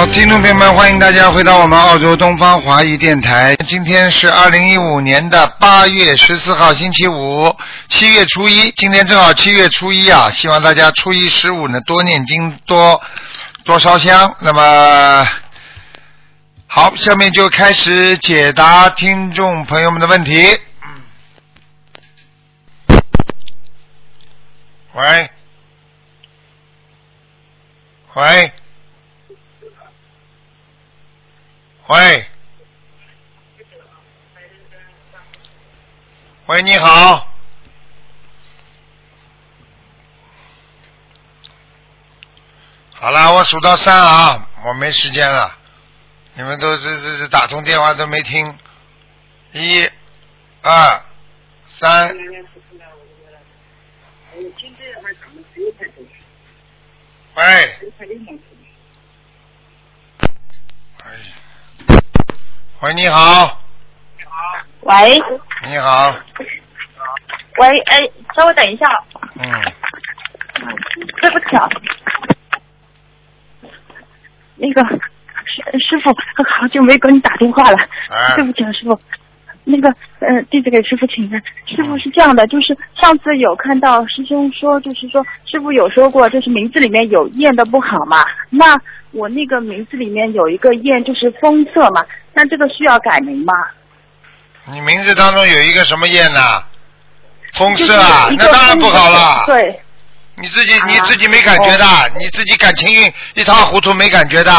好，听众朋友们，欢迎大家回到我们澳洲东方华语电台。今天是二零一五年的八月十四号，星期五，七月初一。今天正好七月初一啊，希望大家初一十五呢多念经，多多烧香。那么，好，下面就开始解答听众朋友们的问题。喂，喂。喂，喂，你好。好了，我数到三啊，我没时间了。你们都是这这打通电话都没听。一、二、三。喂。喂，你好。喂。你好。喂，哎，稍微等一下。嗯。对不起啊。那个师师傅，好久没给你打电话了。啊。对不起啊，师傅。那个，呃，弟子给师傅请安。师傅是这样的，就是上次有看到师兄说，就是说师傅有说过，就是名字里面有燕的不好嘛。那我那个名字里面有一个燕，就是风色嘛。那这个需要改名吗？你名字当中有一个什么燕呐？风就是色啊，那当然不好了。对。你自己啊你自己没感觉的，你自己感情运一塌糊涂，没感觉的。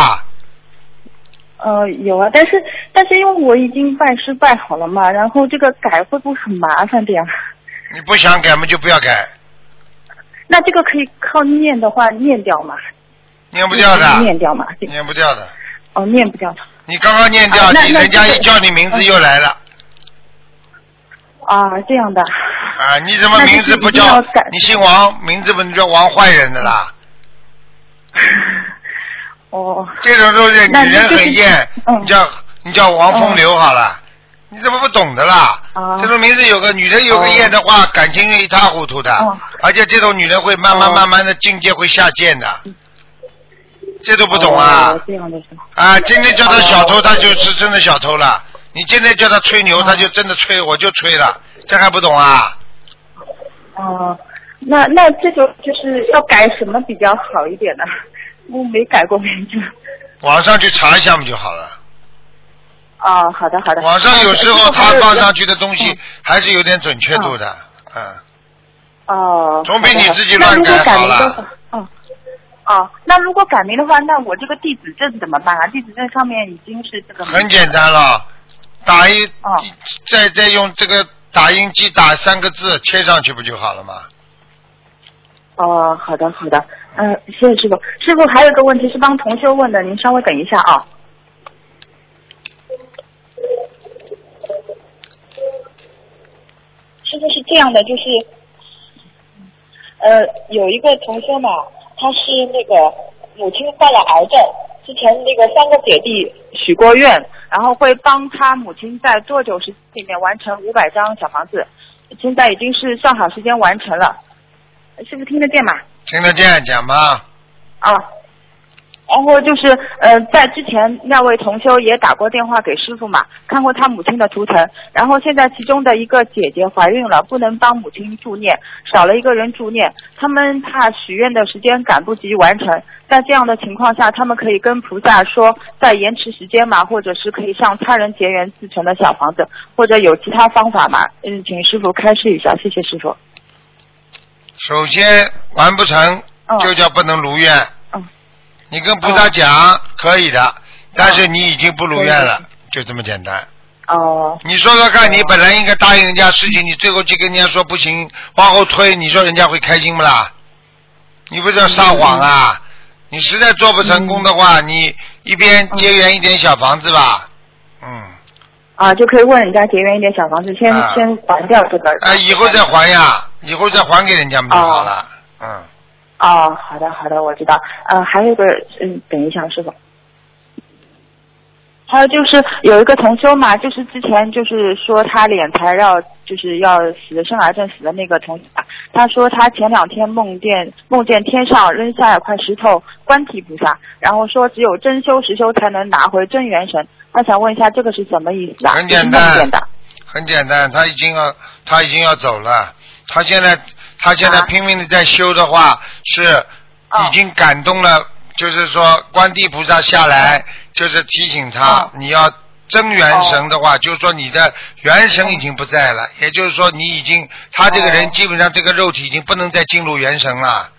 呃，有啊，但是但是因为我已经拜师拜好了嘛，然后这个改会不会很麻烦这样？你不想改嘛，就不要改，那这个可以靠念的话念掉吗？念不掉的，念掉嘛？念不掉的。哦，念不掉的。你刚刚念掉，你人家一叫你名字又来了啊，这样的。啊！你怎么名字不叫？你姓王，名字不能叫王坏人的啦。哦。这种都是女人很厌，嗯你叫你叫王风流好了，你怎么不懂的啦？啊这种名字有个女人有个艳的话，感情运一塌糊涂的，哦而且这种女人会慢慢哦慢慢的境界会下贱的，这都不懂啊？啊！今天叫他小偷，哦他就是真的小偷了；你今天叫他吹牛，哦他就真的吹，我就吹了，这还不懂啊？哦，那那这种就是要改什么比较好一点呢？我没改过名字。网上去查一下不就好了。哦，好的好的。网上有时候他放上去的东西嗯还是有点准确度的，嗯。哦，总比你自己乱改好了哦，哦，那如果改名的话，那我这个地址证怎么办啊？地址证上面已经是这个很简单了，打一哦再再用这个打印机打三个字贴上去不就好了吗？哦，好的好的，嗯、谢谢师傅。师傅还有一个问题是帮同修问的，您稍微等一下啊。师傅是这样的，就是，呃，有一个同修嘛，他是那个母亲患了癌症，之前那个三个姐弟许过愿，然后会帮他母亲在多久时间里面完成五百张小房子，现在已经是算好时间完成了，师傅听得见吗？听得见讲吧？啊。然后就是呃，在之前那位同修也打过电话给师傅嘛，看过他母亲的图腾。然后现在其中的一个姐姐怀孕了，不能帮母亲助念，少了一个人助念，他们怕许愿的时间赶不及完成。在这样的情况下，他们可以跟菩萨说再延迟时间嘛，或者是可以向他人结缘自成的小房子，或者有其他方法嘛？嗯，请师傅开示一下，谢谢师傅。首先完不成嗯就叫不能如愿。嗯。你跟菩萨讲可以的，但是你已经不如愿了，就这么简单。哦。你说说看，你本来应该答应人家事情，你最后去跟人家说不行，往后推，你说人家会开心不啦？你不是要撒谎啊？你实在做不成功的话，你一边结缘一点小房子吧，嗯，啊，就可以问人家结缘一点小房子，先、啊先还掉这个。啊，以后再还呀，以后再还给人家不就好了？嗯，哦，好的好的，我知道。呃，还有一个，嗯，等一下，师傅。还有就是有一个同修嘛，就是之前就是说他敛财要就是要死的生癌症死的那个同他说他前两天梦见梦见天上扔下一块石头观体菩萨，然后说只有真修实修才能拿回真元神。他想问一下这个是什么意思啊？很简单。很简单，他已经要他已经要走了，他现在他现在啊。拼命的在修的话，是哦。已经感动了，就是说观地菩萨下来，就是提醒他，哦。你要真元神的话，就是说你的元神已经不在了，也就是说你已经他这个人哦。基本上这个肉体已经不能再进入元神了，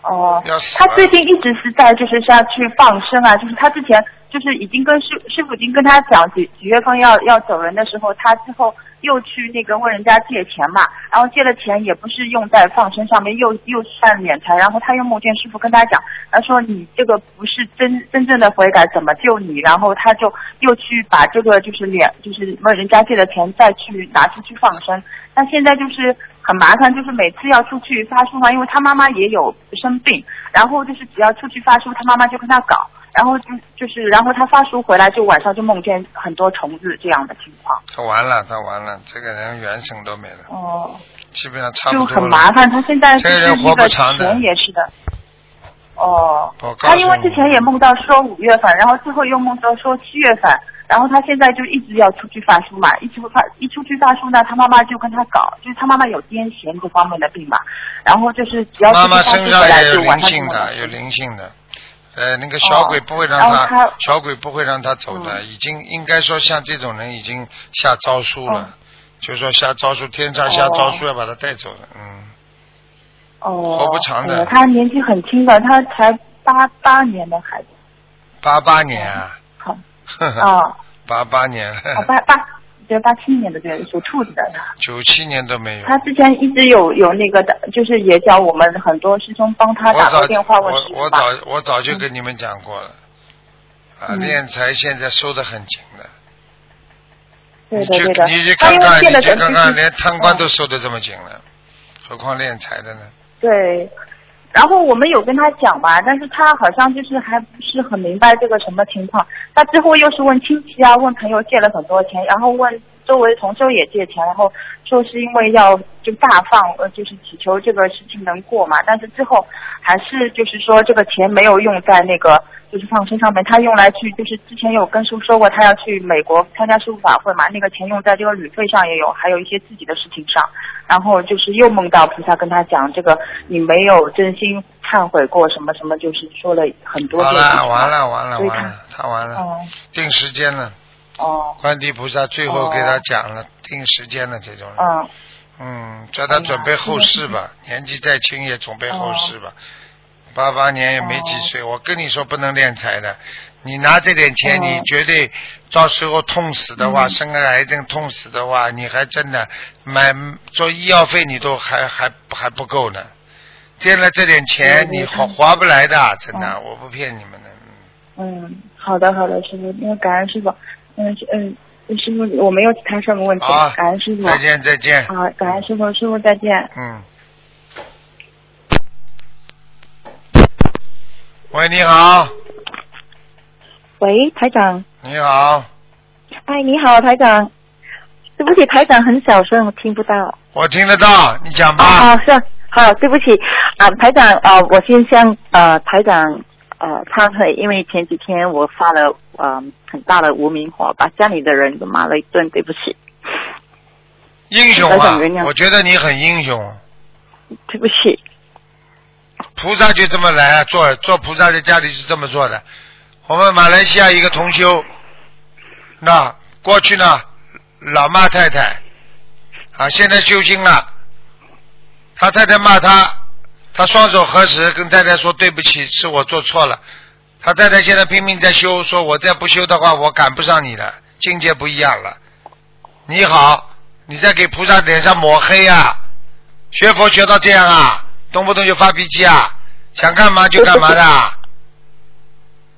哦。他最近一直是在就是下去放生啊，就是他之前就是已经跟师师傅已经跟他讲几几月份要要走人的时候，他之后又去那个问人家借钱嘛，然后借了钱也不是用在放生上面，又又算敛财，然后他又梦见师傅跟他讲，他说你这个不是真真正的悔改，怎么救你？然后他就又去把这个就是敛就是问人家借的钱再去拿出去放生，那现在就是很麻烦，就是每次要出去发书嘛，因为他妈妈也有生病，然后就是只要出去发书，他妈妈就跟他搞，然后就就是然后他发书回来就晚上就梦见很多虫子这样的情况，他完了，他完了，这个人元神都没了，哦，基本上差不多就。很麻烦。他现在就这个人活不是那个长的钱也是的。哦他因为之前也梦到说五月份，然后最后又梦到说七月份，然后他现在就一直要出去发书嘛，一出发一出去发书呢，他妈妈就跟他搞，就是他妈妈有癫痫这方面的病嘛，然后就是只要妈妈出去发身上书回来也有就晚上就灵性的，有灵性的。呃，那个小鬼不会让他，小鬼不会让他走的，已经应该说像这种人已经下招书了，哦。就是说下招书，天上下招书要把他带走的，嗯，哦，活不长的。呃他年纪很轻的，他才八八年的孩子，八八年啊，好，啊，八八年，哦八八，对八七年的对，属兔子的。九七年都没有。他之前一直有有那个的，就是也叫我们很多师兄帮他打过电话问我。我早我早就跟你们讲过了，啊，嗯敛财现在收的很紧的，你对的对的去你去，他因为看看，借了的你去看看，连贪官都嗯收的这么紧了，何况练财的呢？对，然后我们有跟他讲吧，但是他好像就是还不是很明白这个什么情况。他之后又是问亲戚啊，问朋友借了很多钱，然后问周围同修也借钱，然后说是因为要就大放，呃，就是祈求这个事情能过嘛。但是之后还是就是说这个钱没有用在那个就是放生上面，他用来去就是之前有跟叔说过，他要去美国参加师傅法会嘛，那个钱用在这个旅费上也有，还有一些自己的事情上。然后就是又梦到菩萨跟他讲，这个你没有真心忏悔过什么什么，就是说了很多完遍。了完了完了所以他完了，他完了，哦定时间了，哦。观地菩萨最后哦。给他讲了，定时间了这种人，嗯。嗯，叫他准备后事吧，年纪再轻也准备后事吧。八八年也没几岁，我跟你说不能敛财的。你拿这点钱，哦。你绝对到时候痛死的话，嗯。生个癌症痛死的话，你还真的买做医药费你都还还还不够呢。垫了这点钱，你划划不来的，真的，哦我不骗你们的。嗯，好的好的，师傅，因为感恩师傅，嗯嗯。师傅，我没有其他什么问题，好感恩师傅。再见再见。好，感恩师傅，师傅再见。嗯。喂，你好，喂，台长。你好，哎，你好，台长。对不起，台长很小声，我听不到。我听得到，你讲吧。啊，是啊好，对不起啊，台长啊，我先向呃台长呃他会，因为前几天我发了呃很大的无名火，把家里的人都骂了一顿，对不起，英雄啊我觉得你很英雄。对不起。菩萨就这么来啊，做做菩萨在家里是这么做的。我们马来西亚一个同修，那过去呢，老骂太太，啊，现在修心了。他太太骂他，他双手合十跟太太说对不起，是我做错了。他太太现在拼命在修，说我再不修的话，我赶不上你了，境界不一样了。你好，你在给菩萨脸上抹黑啊？学佛学到这样啊？动不动就发脾气啊？想干嘛就干嘛的啊？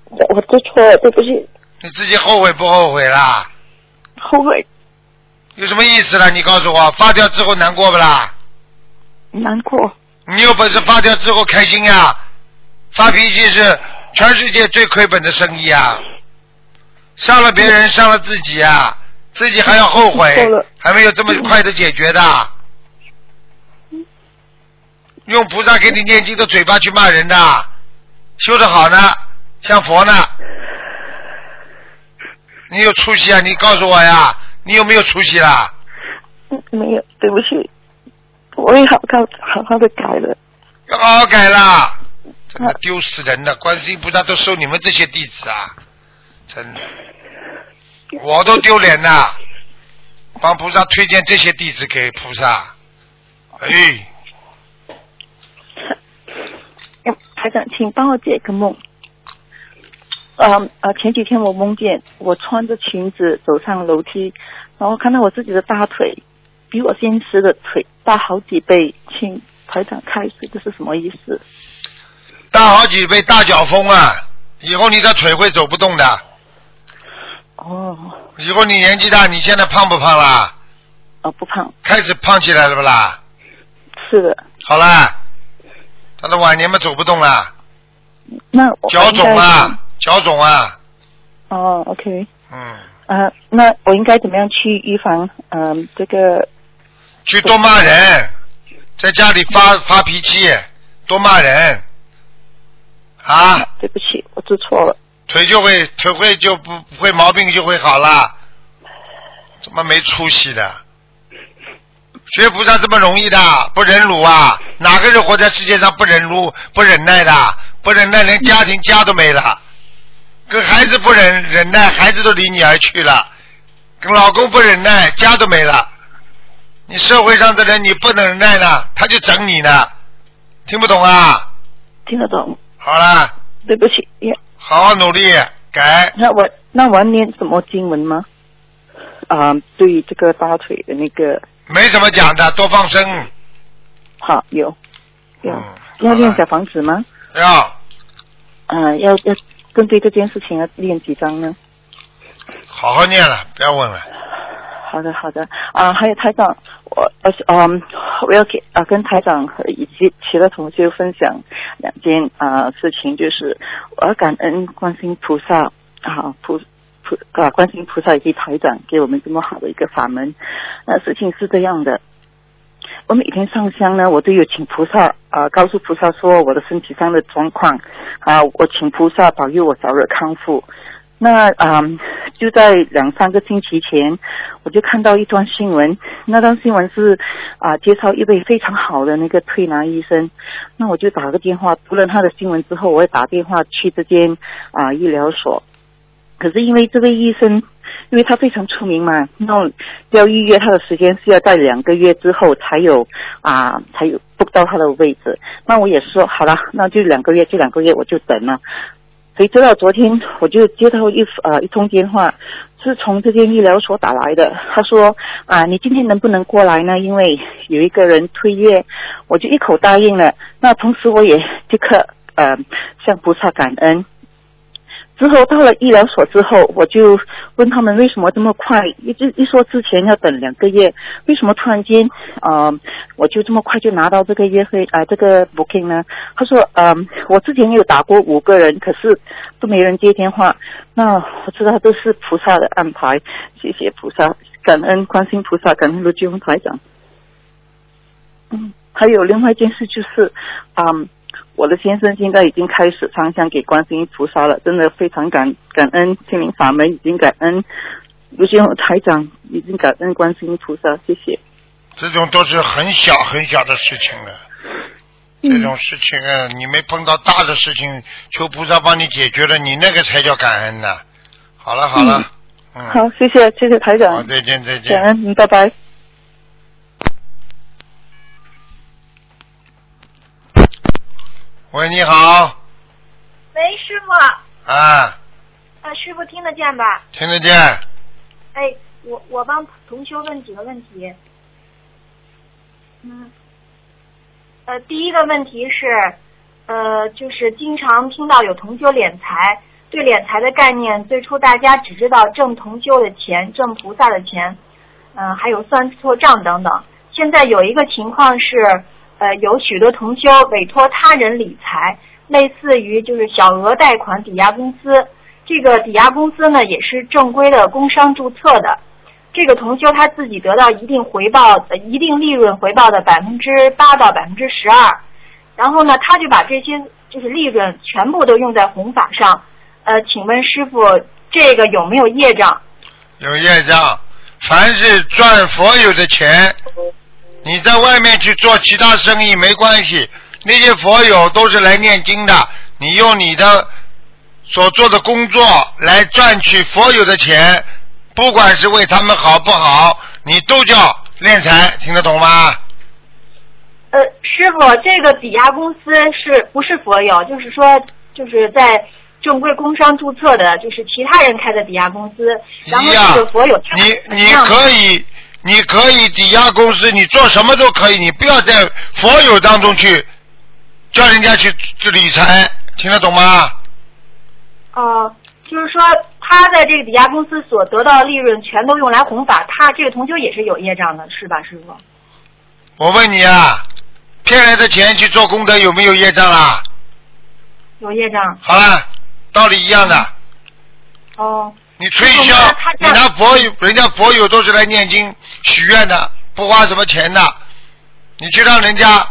我做错了，对不起，你自己后悔不后悔啦？后悔有什么意思了？你告诉我，发掉之后难过不啦？难过，你有本事发掉之后开心呀！发脾气是全世界最亏本的生意啊！伤了别人，伤了自己啊！自己还要后悔，还没有这么快的解决的。用菩萨给你念经的嘴巴去骂人的，修得好呢，像佛呢。你有出息啊！你告诉我呀，你有没有出息啦？嗯没有，对不起，我也好好好好的改了。要好好改啦！真的丢死人了！观世音菩萨都收你们这些弟子啊，真的，我都丢脸了。帮菩萨推荐这些弟子给菩萨，哎，嗯台长，请帮我解个梦。呃呃，前几天我梦见我穿着裙子走上楼梯，然后看到我自己的大腿比我先吃的腿大好几倍，请台长开示这是什么意思？大好几倍大脚风啊！以后你的腿会走不动的。哦，以后你年纪大，你现在胖不胖啦？哦不胖，开始胖起来了不啦？是的。好啦，他的晚年嘛走不动了，那我脚肿啊，脚肿啊，哦，OK，嗯，呃，那我应该怎么样去预防嗯、这个去多骂人，在家里发发脾气，多骂人，啊，对不起，我做错了。腿就会腿会就不不会毛病就会好了，怎么没出息的？学菩萨这么容易的，不忍辱啊！哪个人活在世界上不忍辱、不忍耐的？不忍耐，连家庭家都没了。跟孩子不忍忍耐，孩子都离你而去了；跟老公不忍耐，家都没了。你社会上的人，你不能忍耐呢，他就整你呢。听不懂啊？听得懂，好了，对不起。呀，好好努力改。那我那我要念什么经文吗？啊、对于这个大腿的那个，没什么讲的，多放生。好有有、嗯要练小房子吗？要嗯、要要针对这件事情要练几张呢？好好念了，不要问了。好的，好的。啊、还有台长，我我是嗯，我要给啊、跟台长和以及其他同学分享两件啊、事情，就是我要感恩观世音菩萨啊菩菩啊观世音菩萨以及台长给我们这么好的一个法门。那事情是这样的。我每天上香呢，我都有请菩萨啊、告诉菩萨说我的身体上的状况啊、我请菩萨保佑我早日康复。那啊、就在两三个星期前，我就看到一段新闻，那段新闻是啊、介绍一位非常好的那个推拿医生，那我就打个电话，读了他的新闻之后，我也打电话去这间啊、医疗所，可是因为这位医生，因为他非常出名嘛，那要预约他的时间是要在两个月之后才有啊、才有 book 到他的位置，那我也说好了，那就两个月，就两个月我就等了。谁知道昨天我就接到一呃一通电话，是从这间医疗所打来的。他说啊，你今天能不能过来呢？因为有一个人推约，我就一口答应了。那同时我也即刻呃向菩萨感恩。之后到了医疗所之后，我就问他们为什么这么快？一直一说之前要等两个月，为什么突然间呃我就这么快就拿到这个约会啊、这个 booking 呢？他说嗯、我之前有打过五个人，可是都没人接电话。那我知道都是菩萨的安排，谢谢菩萨，感恩观世音菩萨，感恩卢俊宏台长。嗯，还有另外一件事就是，嗯，我的先生现在已经开始上香给观世音菩萨了，真的非常感感恩心灵法门，已经感恩卢俊宏台长，已经感恩观世音菩萨，谢谢。这种都是很小很小的事情了。这种事情啊，你没碰到大的事情，求菩萨帮你解决了，你那个才叫感恩呢。好了好了，嗯，好，谢谢谢谢台长好，长，再见再感见。恩，嗯，拜拜。喂，你好，喂，师傅，啊，啊，师傅听得见吧？听得见，哎，我我帮同修问几个问题。嗯，呃，第一个问题是，呃，就是经常听到有同修敛财，对敛财的概念，最初大家只知道挣同修的钱，挣菩萨的钱，嗯、还有算错账等等。现在有一个情况是，呃有许多同修委托他人理财，类似于就是小额贷款抵押公司。这个抵押公司呢也是正规的工商注册的。这个同修他自己得到一定回报、呃一定利润回报的百分之八到百分之十二，然后呢他就把这些就是利润全部都用在弘法上。呃，请问师傅，这个有没有业障？有业障，凡是赚佛有的钱，你在外面去做其他生意没关系，那些佛友都是来念经的，你用你的所做的工作来赚取佛友的钱，不管是为他们好不好，你都叫敛财，听得懂吗？呃，师傅，这个抵押公司是不是佛友？就是说，就是在正规工商注册的，就是其他人开的抵押公司，然后这个佛友他你你可以，你可以抵押公司，你做什么都可以，你不要在佛友当中去叫人家去去理财，听得懂吗？哦、就是说他在这个抵押公司所得到的利润全都用来弘法，他这个同修也是有业障的，是吧，师傅？我问你啊，骗来的钱去做功德有没有业障啦？有业障。好了，道理一样的。哦。你推师傅销那他，这样你拿佛友，人家佛友都是来念经许愿的，不花什么钱的。你去让人家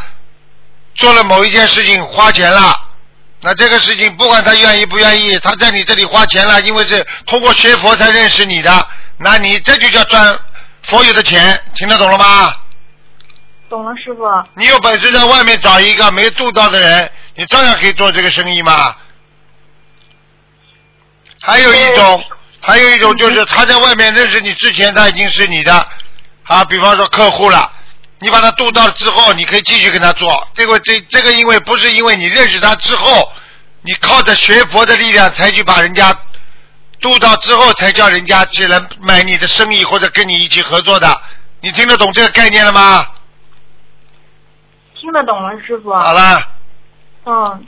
做了某一件事情花钱了，那这个事情不管他愿意不愿意，他在你这里花钱了，因为是通过学佛才认识你的，那你这就叫赚佛友的钱，听得懂了吗？懂了，师傅。你有本事在外面找一个没度到的人，你照样可以做这个生意嘛。还有一种，还有一种就是他在外面认识你之前，他已经是你的啊，比方说客户了，你把他度到之后，你可以继续跟他做。这个这这个，因为不是因为你认识他之后，你靠着学佛的力量才去把人家度到之后，才叫人家去来买你的生意或者跟你一起合作的。你听得懂这个概念了吗？听得懂了，师傅。好了。嗯，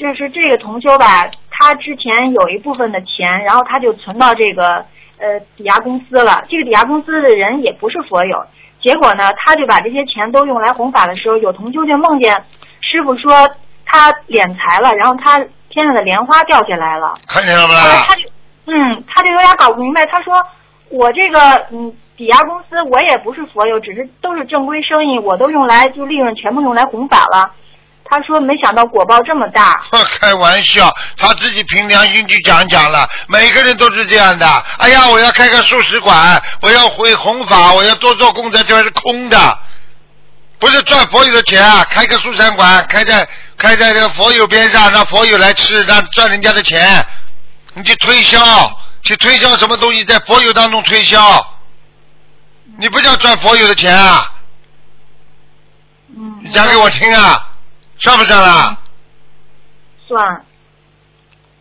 就是这个同修吧，他之前有一部分的钱，然后他就存到这个呃抵押公司了。这个抵押公司的人也不是佛友，结果呢，他就把这些钱都用来弘法的时候，有同修就梦见师傅说他敛财了，然后他天上的莲花掉下来了。看见了不啦？后来他就，嗯，他就有点搞不明白。他说：“我这个，嗯，抵押公司我也不是佛友，只是都是正规生意，我都用来就利润全部用来弘法了。”他说：“没想到果报这么大。开玩笑，他自己凭良心去讲讲了。每个人都是这样的。哎呀，我要开个素食馆，我要回弘法，我要多做功德，这是空的，不是赚佛友的钱啊！开个素餐馆，开在开在这个佛友边上，让佛友来吃，让赚人家的钱。你去推销，去推销什么东西，在佛友当中推销，你不叫赚佛友的钱啊！嗯，你讲给我听啊！算不算啦？算，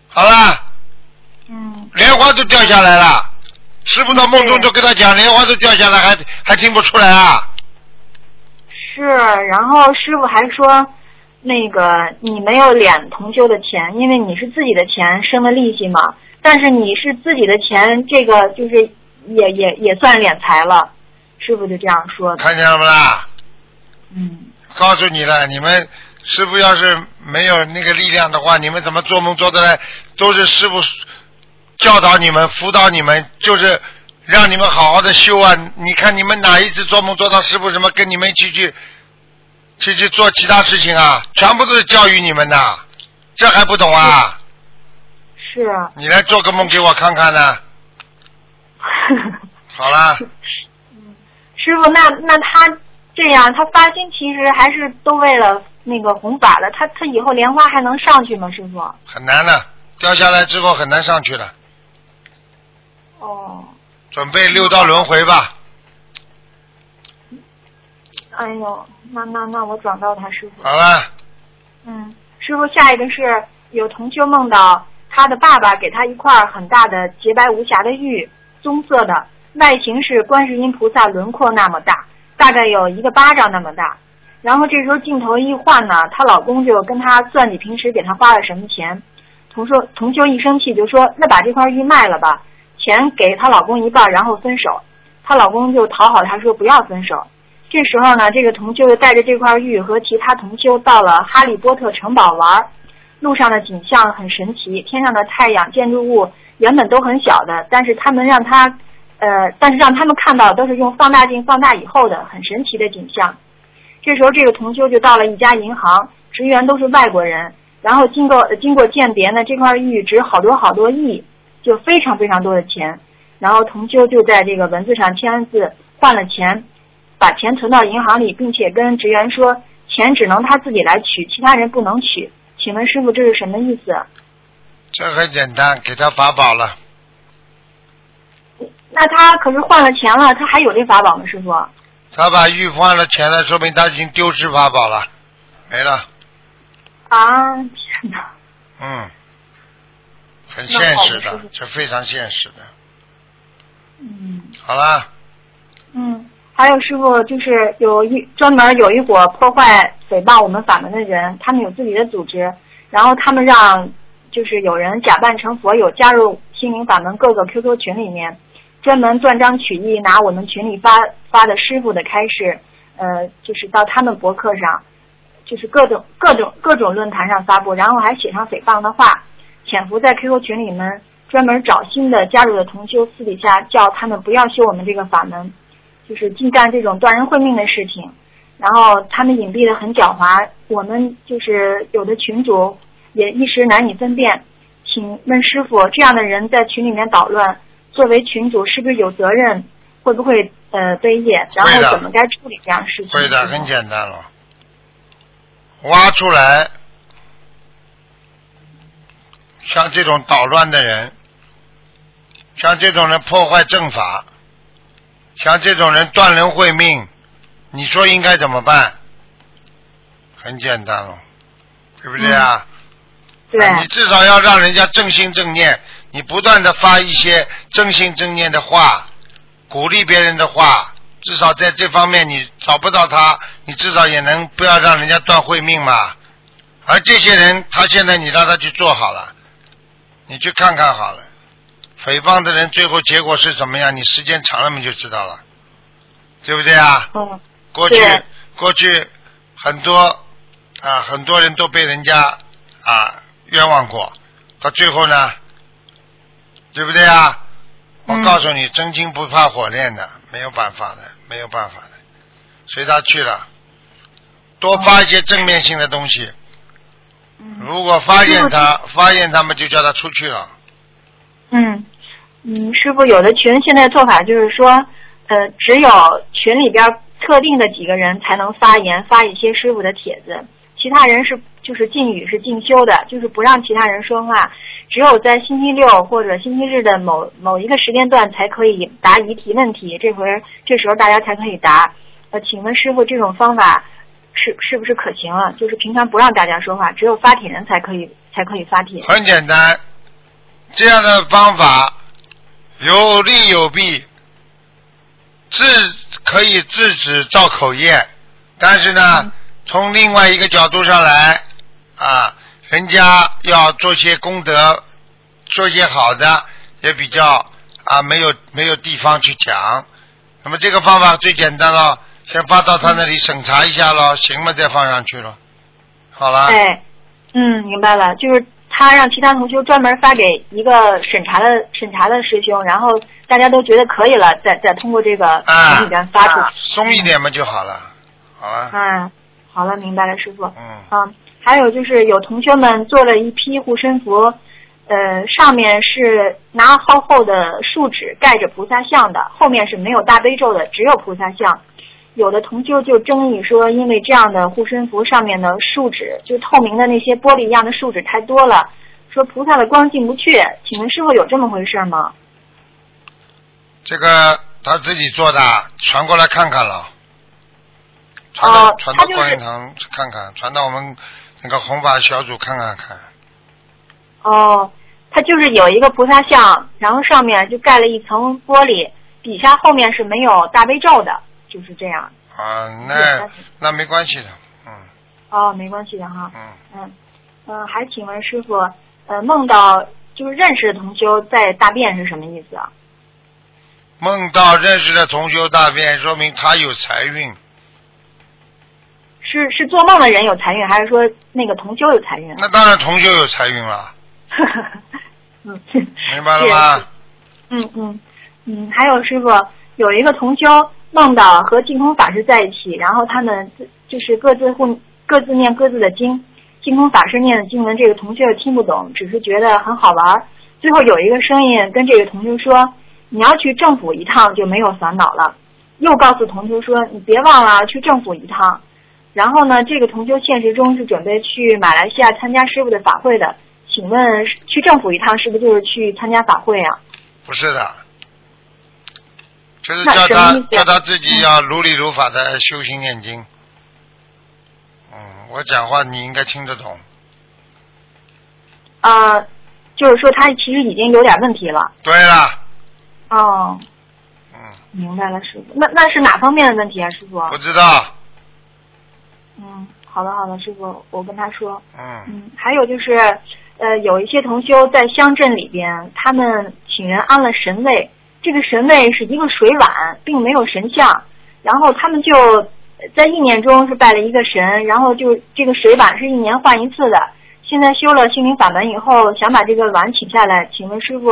好啦，嗯，莲花都掉下来了。师傅到梦中都跟他讲，莲花都掉下来，还还听不出来啊？是。然后师傅还说，那个你没有敛同修的钱，因为你是自己的钱生的利息嘛。但是你是自己的钱，这个就是也也也算敛财了。师傅就这样说的。看见了不啦？嗯。告诉你了，你们师傅要是没有那个力量的话，你们怎么做梦做的来？都是师傅教导你们、辅导你们，就是让你们好好的修啊！你看你们哪一次做梦做到师傅什么跟你们一起去去去做其他事情啊？全部都是教育你们的，这还不懂啊？是啊。你来做个梦给我看看呢。好啦，师傅，那那他这样，他发心其实还是都为了那个红法了，他他以后莲花还能上去吗？师傅？很难的，掉下来之后很难上去的。哦，准备六道轮回吧。哎呦，那那那我转告他师傅。好了，嗯，师傅，下一个是有同学梦到他的爸爸给他一块很大的洁白无瑕的玉，棕色的，外形是观世音菩萨轮廓那么大，大概有一个巴掌那么大。然后这时候镜头一换呢，她老公就跟她算计平时给她花了什么钱。同修同修一生气就说：“那把这块玉卖了吧，钱给她老公一半，然后分手。”她老公就讨好她说：“不要分手。”这时候呢，这个同修就带着这块玉和其他同修到了哈利波特城堡玩。路上的景象很神奇，天上的太阳、建筑物原本都很小的，但是他们让他，呃，但是让他们看到都是用放大镜放大以后的很神奇的景象。这时候，这个同修就到了一家银行，职员都是外国人，然后经过经过鉴别呢，这块玉值好多好多亿，就非常非常多的钱。然后同修就在这个文字上签完字，换了钱，把钱存到银行里，并且跟职员说，钱只能他自己来取，其他人不能取。请问师傅，这是什么意思？这很简单，给他法宝了。那他可是换了钱了，他还有这法宝吗？师傅？他把玉换了钱了，说明他已经丢失法宝了，没了。啊！天哪！嗯，很现实的，这非常现实的。嗯。好啦。嗯，还有师傅，就是有一专门有一伙破坏诽谤我们法门的人，他们有自己的组织，然后他们让就是有人假扮成佛友加入心灵法门各个 QQ 群里面，专门断章取义拿我们群里发发的师傅的开示，呃，就是到他们博客上，就是各种各种各种论坛上发布，然后还写上诽谤的话，潜伏在 QQ 群里面，专门找新的加入的同修，私底下叫他们不要修我们这个法门，就是净干这种断人慧命的事情。然后他们隐蔽的很狡猾，我们就是有的群主也一时难以分辨。请问师傅，这样的人在群里面捣乱，作为群主是不是有责任？会不会呃背业？然后怎么该处理这样事情？会的，很简单了，挖出来，像这种捣乱的人，像这种人破坏正法，像这种人断人慧命。你说应该怎么办？很简单了，对不对啊？对。你至少要让人家正心正念，你不断的发一些正心正念的话，鼓励别人的话，至少在这方面你找不到他，你至少也能不要让人家断慧命嘛。而这些人，他现在你让他去做好了，你去看看好了。诽谤的人最后结果是怎么样？你时间长了，你就知道了，对不对啊？嗯。过去，过去很多啊，很多人都被人家啊冤枉过，到最后呢，对不对啊？我告诉你，真金不怕火炼的，没有办法的，没有办法的，随他去了。多发一些正面性的东西。如果发现他，发现他们就叫他出去了。嗯嗯，师傅，有的群现在做法就是说，呃，只有群里边。特定的几个人才能发言，发一些师傅的帖子，其他人是就是禁语，是禁修的，就是不让其他人说话，只有在星期六或者星期日的某某一个时间段才可以答疑提问题，这回这时候大家才可以答。呃，请问师傅，这种方法是是不是可行啊？就是平常不让大家说话，只有发帖人才可以才可以发帖。很简单，这样的方法有利有弊。制可以制止造口业，但是呢，从另外一个角度上来啊，人家要做些功德，做些好的，也比较啊没有没有地方去讲。那么这个方法最简单了，先发到他那里审查一下咯，行了再放上去了。好了。哎，嗯，明白了，就是。他让其他同学专门发给一个审查的审查的师兄，然后大家都觉得可以了，再再通过这个群里边发出。松一点嘛就好了，好了。嗯，好了，明白了，师傅。嗯。嗯，还有就是有同学们做了一批护身符，呃，上面是拿厚厚的树脂盖着菩萨像的，后面是没有大悲咒的，只有菩萨像。有的同修就争议说，因为这样的护身符上面的树脂，就透明的那些玻璃一样的树脂太多了，说菩萨的光进不去。请问师傅有这么回事吗？这个他自己做的，传过来看看了。传到传到观音堂看看，传到我们那个弘法小组看看看。哦，它就是有一个菩萨像，然后上面就盖了一层玻璃，底下后面是没有大悲咒的。就是这样啊，那那没关系的，嗯。哦，没关系的哈。嗯。嗯嗯，还请问师傅，呃，梦到就是认识的同修在大便是什么意思啊？梦到认识的同修大便，说明他有财运，是是做梦的人有财运，还是说那个同修有财运？那当然同修有财运了，嗯，明白了吗？嗯嗯嗯，还有师傅有一个同修梦到和净空法师在一起，然后他们就是各自互各自念各自的经，净空法师念的经文，这个同修又听不懂，只是觉得很好玩。最后有一个声音跟这个同修说：“你要去政府一趟就没有烦恼了。”又告诉同修说：“你别忘了去政府一趟。”然后呢，这个同修现实中是准备去马来西亚参加师傅的法会的。请问去政府一趟是不是就是去参加法会啊？不是的，就是叫他叫他自己要如理如法的修行念经。嗯，我讲话你应该听得懂。呃，就是说他其实已经有点问题了。对了，哦，嗯，明白了，师傅。那那是哪方面的问题啊，师傅？不知道，嗯，好的好的，师傅，我跟他说。嗯，嗯，还有就是，呃，有一些同修在乡镇里边，他们请人安了神位，这个神位是一个水碗，并没有神像，然后他们就在意念中是拜了一个神，然后就这个水碗是一年换一次的。现在修了心灵法门以后，想把这个碗请下来，请问师傅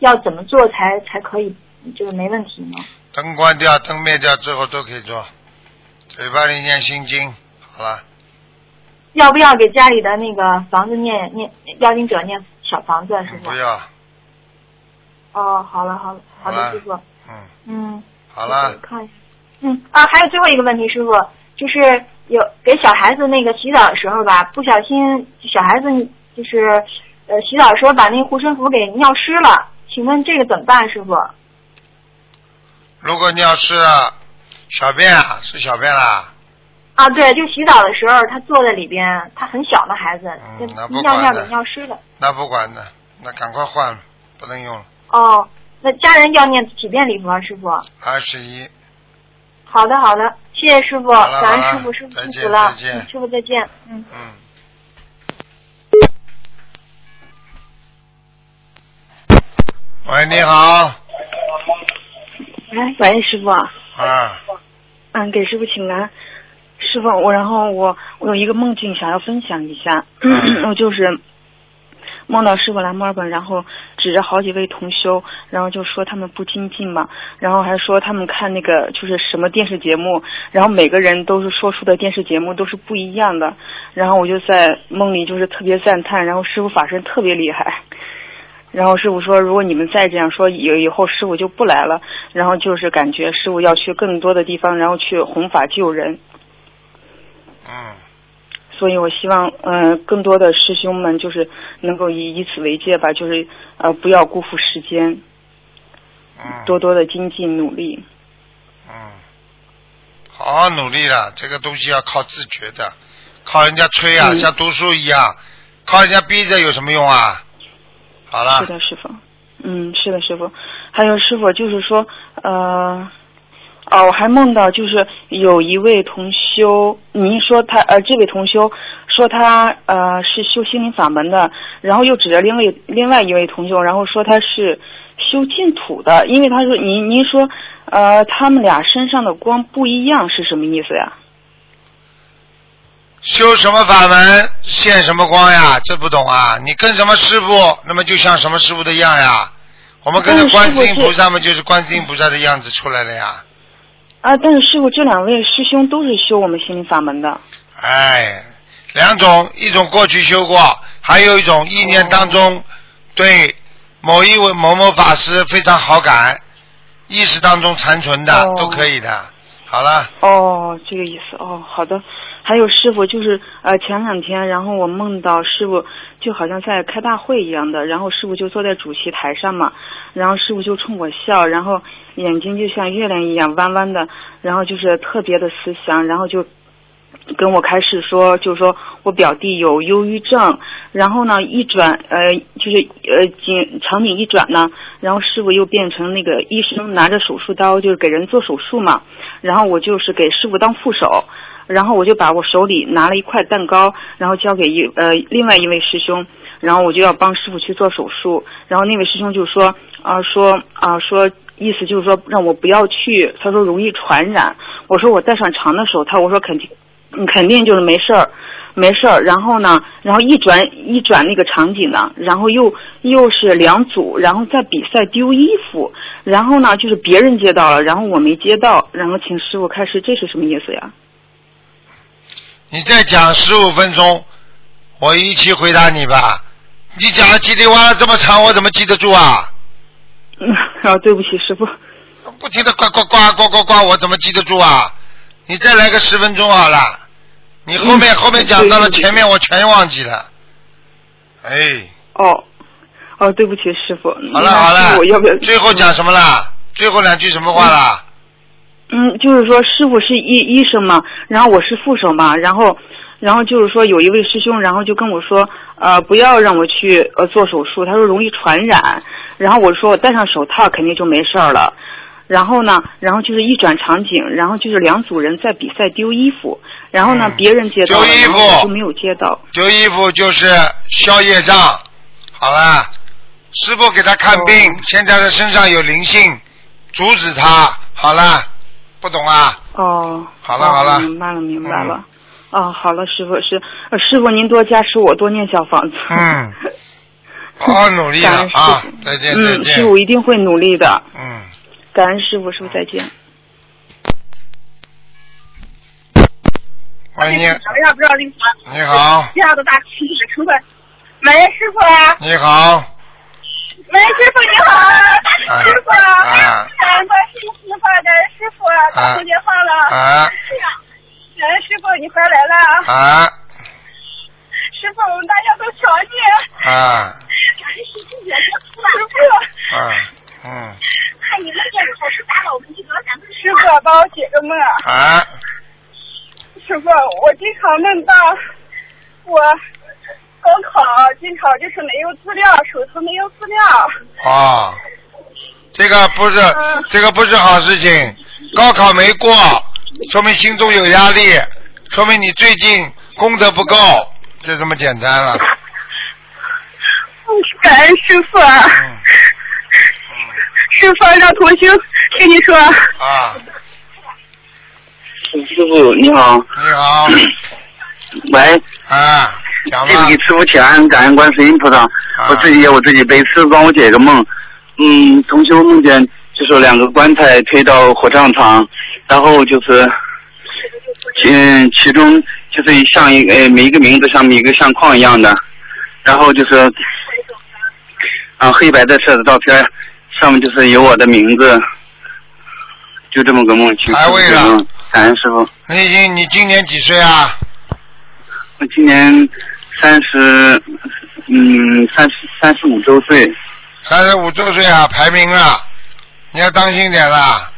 要怎么做才才可以，就是没问题呢？灯关掉，灯灭掉之后都可以做。嘴巴里念心经，好了，要不要给家里的那个房子念念要经者念小房子，师傅？不要，哦，好了好了，好的，师傅。嗯，嗯，好了，看一下。嗯啊，还有最后一个问题，师傅，就是有给小孩子那个洗澡的时候吧，不小心小孩子就是呃洗澡的时候把那护身符给尿湿了，请问这个怎么办，师傅？如果尿湿了小便啊，是小便啦，啊，对，就洗澡的时候他坐在里边，他很小的孩子，就尿尿给尿湿了。那不管的，那赶快换了，不能用了。哦，那家人要念几遍礼佛啊，师傅？二十一，好的，好的，谢谢师傅，感恩师傅，师傅辛苦了，师傅再见，嗯。嗯。喂，你好，喂，喂，师傅啊，啊，嗯，给师傅请安。师傅，我然后我我有一个梦境想要分享一下，我就是梦到师傅来墨尔本，然后指着好几位同修，然后就说他们不精进嘛，然后还说他们看那个就是什么电视节目，然后每个人都是说出的电视节目都是不一样的，然后我就在梦里就是特别赞叹，然后师傅法身特别厉害。然后师傅说，如果你们再这样说，以以后师傅就不来了。然后就是感觉师傅要去更多的地方，然后去弘法救人。嗯，所以我希望，嗯、更多的师兄们就是能够以以此为戒吧，就是呃不要辜负时间，嗯，多多的精进努力。嗯，好好努力了，这个东西要靠自觉的，靠人家吹啊，嗯像读书一样，靠人家逼着有什么用啊？好了是，的，师傅。嗯，是的，师傅。还有师傅，就是说，呃，哦，我还梦到就是有一位同修，您说他呃，这位同修说他呃是修心灵法门的，然后又指着另外另外一位同修，然后说他是修净土的，因为他说您您说呃他们俩身上的光不一样是什么意思呀？修什么法门现什么光呀？这不懂啊？你跟什么师傅，那么就像什么师傅的样呀。我们跟着观世音菩萨嘛，就是观世音菩萨的样子出来了呀。啊，但是师傅这两位师兄都是修我们心灵法门的。哎，两种，一种过去修过，还有一种意念当中对某一位某某法师非常好感，意识当中残存的、哦都可以的。好了，哦，这个意思哦，好的。还有师傅，就是呃前两天，然后我梦到师傅就好像在开大会一样的，然后师傅就坐在主席台上嘛，然后师傅就冲我笑，然后眼睛就像月亮一样弯弯的，然后就是特别的慈祥，然后就跟我开始说，就说我表弟有忧郁症，然后呢一转呃就是呃景场景一转呢，然后师傅又变成那个医生拿着手术刀就是给人做手术嘛，然后我就是给师傅当副手。然后我就把我手里拿了一块蛋糕，然后交给一呃另外一位师兄，然后我就要帮师傅去做手术，然后那位师兄就说啊、说啊、说意思就是说让我不要去，他说容易传染，我说我戴上长的手套，我说肯定嗯肯定就是没事儿，没事儿。然后呢，然后一转一转那个场景呢，然后又又是两组，然后在比赛丢衣服，然后呢就是别人接到了，然后我没接到，然后请师傅开始，这是什么意思呀？你再讲十五分钟，我一起回答你吧。你讲的叽里哇啦这么长，我怎么记得住啊？嗯，啊，对不起，师傅。不停的呱呱呱呱呱呱，我怎么记得住啊？你再来个十分钟好了。你后面、嗯后面讲到了前面，我全忘记了。哎，哦，哦，对不起，师傅。好了好了我要不要？最后讲什么啦？最后两句什么话啦？嗯，就是说师傅是医医生嘛，然后我是副手嘛，然后，然后就是说有一位师兄，然后就跟我说，呃，不要让我去呃做手术，他说容易传染，然后我说我戴上手套肯定就没事儿了。然后呢，然后就是一转场景，然后就是两组人在比赛丢衣服，然后呢、嗯别人接到了，丢衣服就没有接到。丢衣服就是消业障。好了，师傅给他看病，哦现在他身上有灵性，阻止他。好了，不懂啊？哦，好了好了明白了明白了。哦，好了，师傅是、呃师傅您多加持我，多念小房子。嗯，好好努力感恩师了啊傅！再见再嗯，师。傅一定会努力的。嗯。感恩师傅，师傅再见。喂，你好不要那个你好，这样的大气质成分？喂，师傅啊，你好，喂，师傅你好，大师傅，啊感恩观世音菩萨，感恩师傅，打错电话了。啊感恩师傅你回来了，啊师傅我们大家都瞧你。啊 师傅啊嗯看你们这个好是打扰我们这个咱们师傅帮我解个梦。啊师傅，我经常梦到我高考经常就是没有资料，手头没有资料。啊，这个不是嗯这个不是好事情，高考没过，说明心中有压力，说明你最近功德不够，就这么简单了。感恩师傅啊！嗯师傅让同修跟你说，啊，师傅你好，你好，喂，啊，讲吧弟子给师傅请安，感恩观世音菩萨。我自己我自己背，师傅帮我解个梦。嗯，同修梦见就是两个棺材推到火葬场，然后就是，嗯，其中就是像一个呃每一个名字上面一个相框一样的，然后就是，啊黑白的色的照片，上面就是有我的名字，就这么个梦，请师傅解梦。感恩师傅。你已经你今年几岁啊？我今年三十，嗯，三十三十五周岁。三十五周岁啊，排名了，你要当心点啦。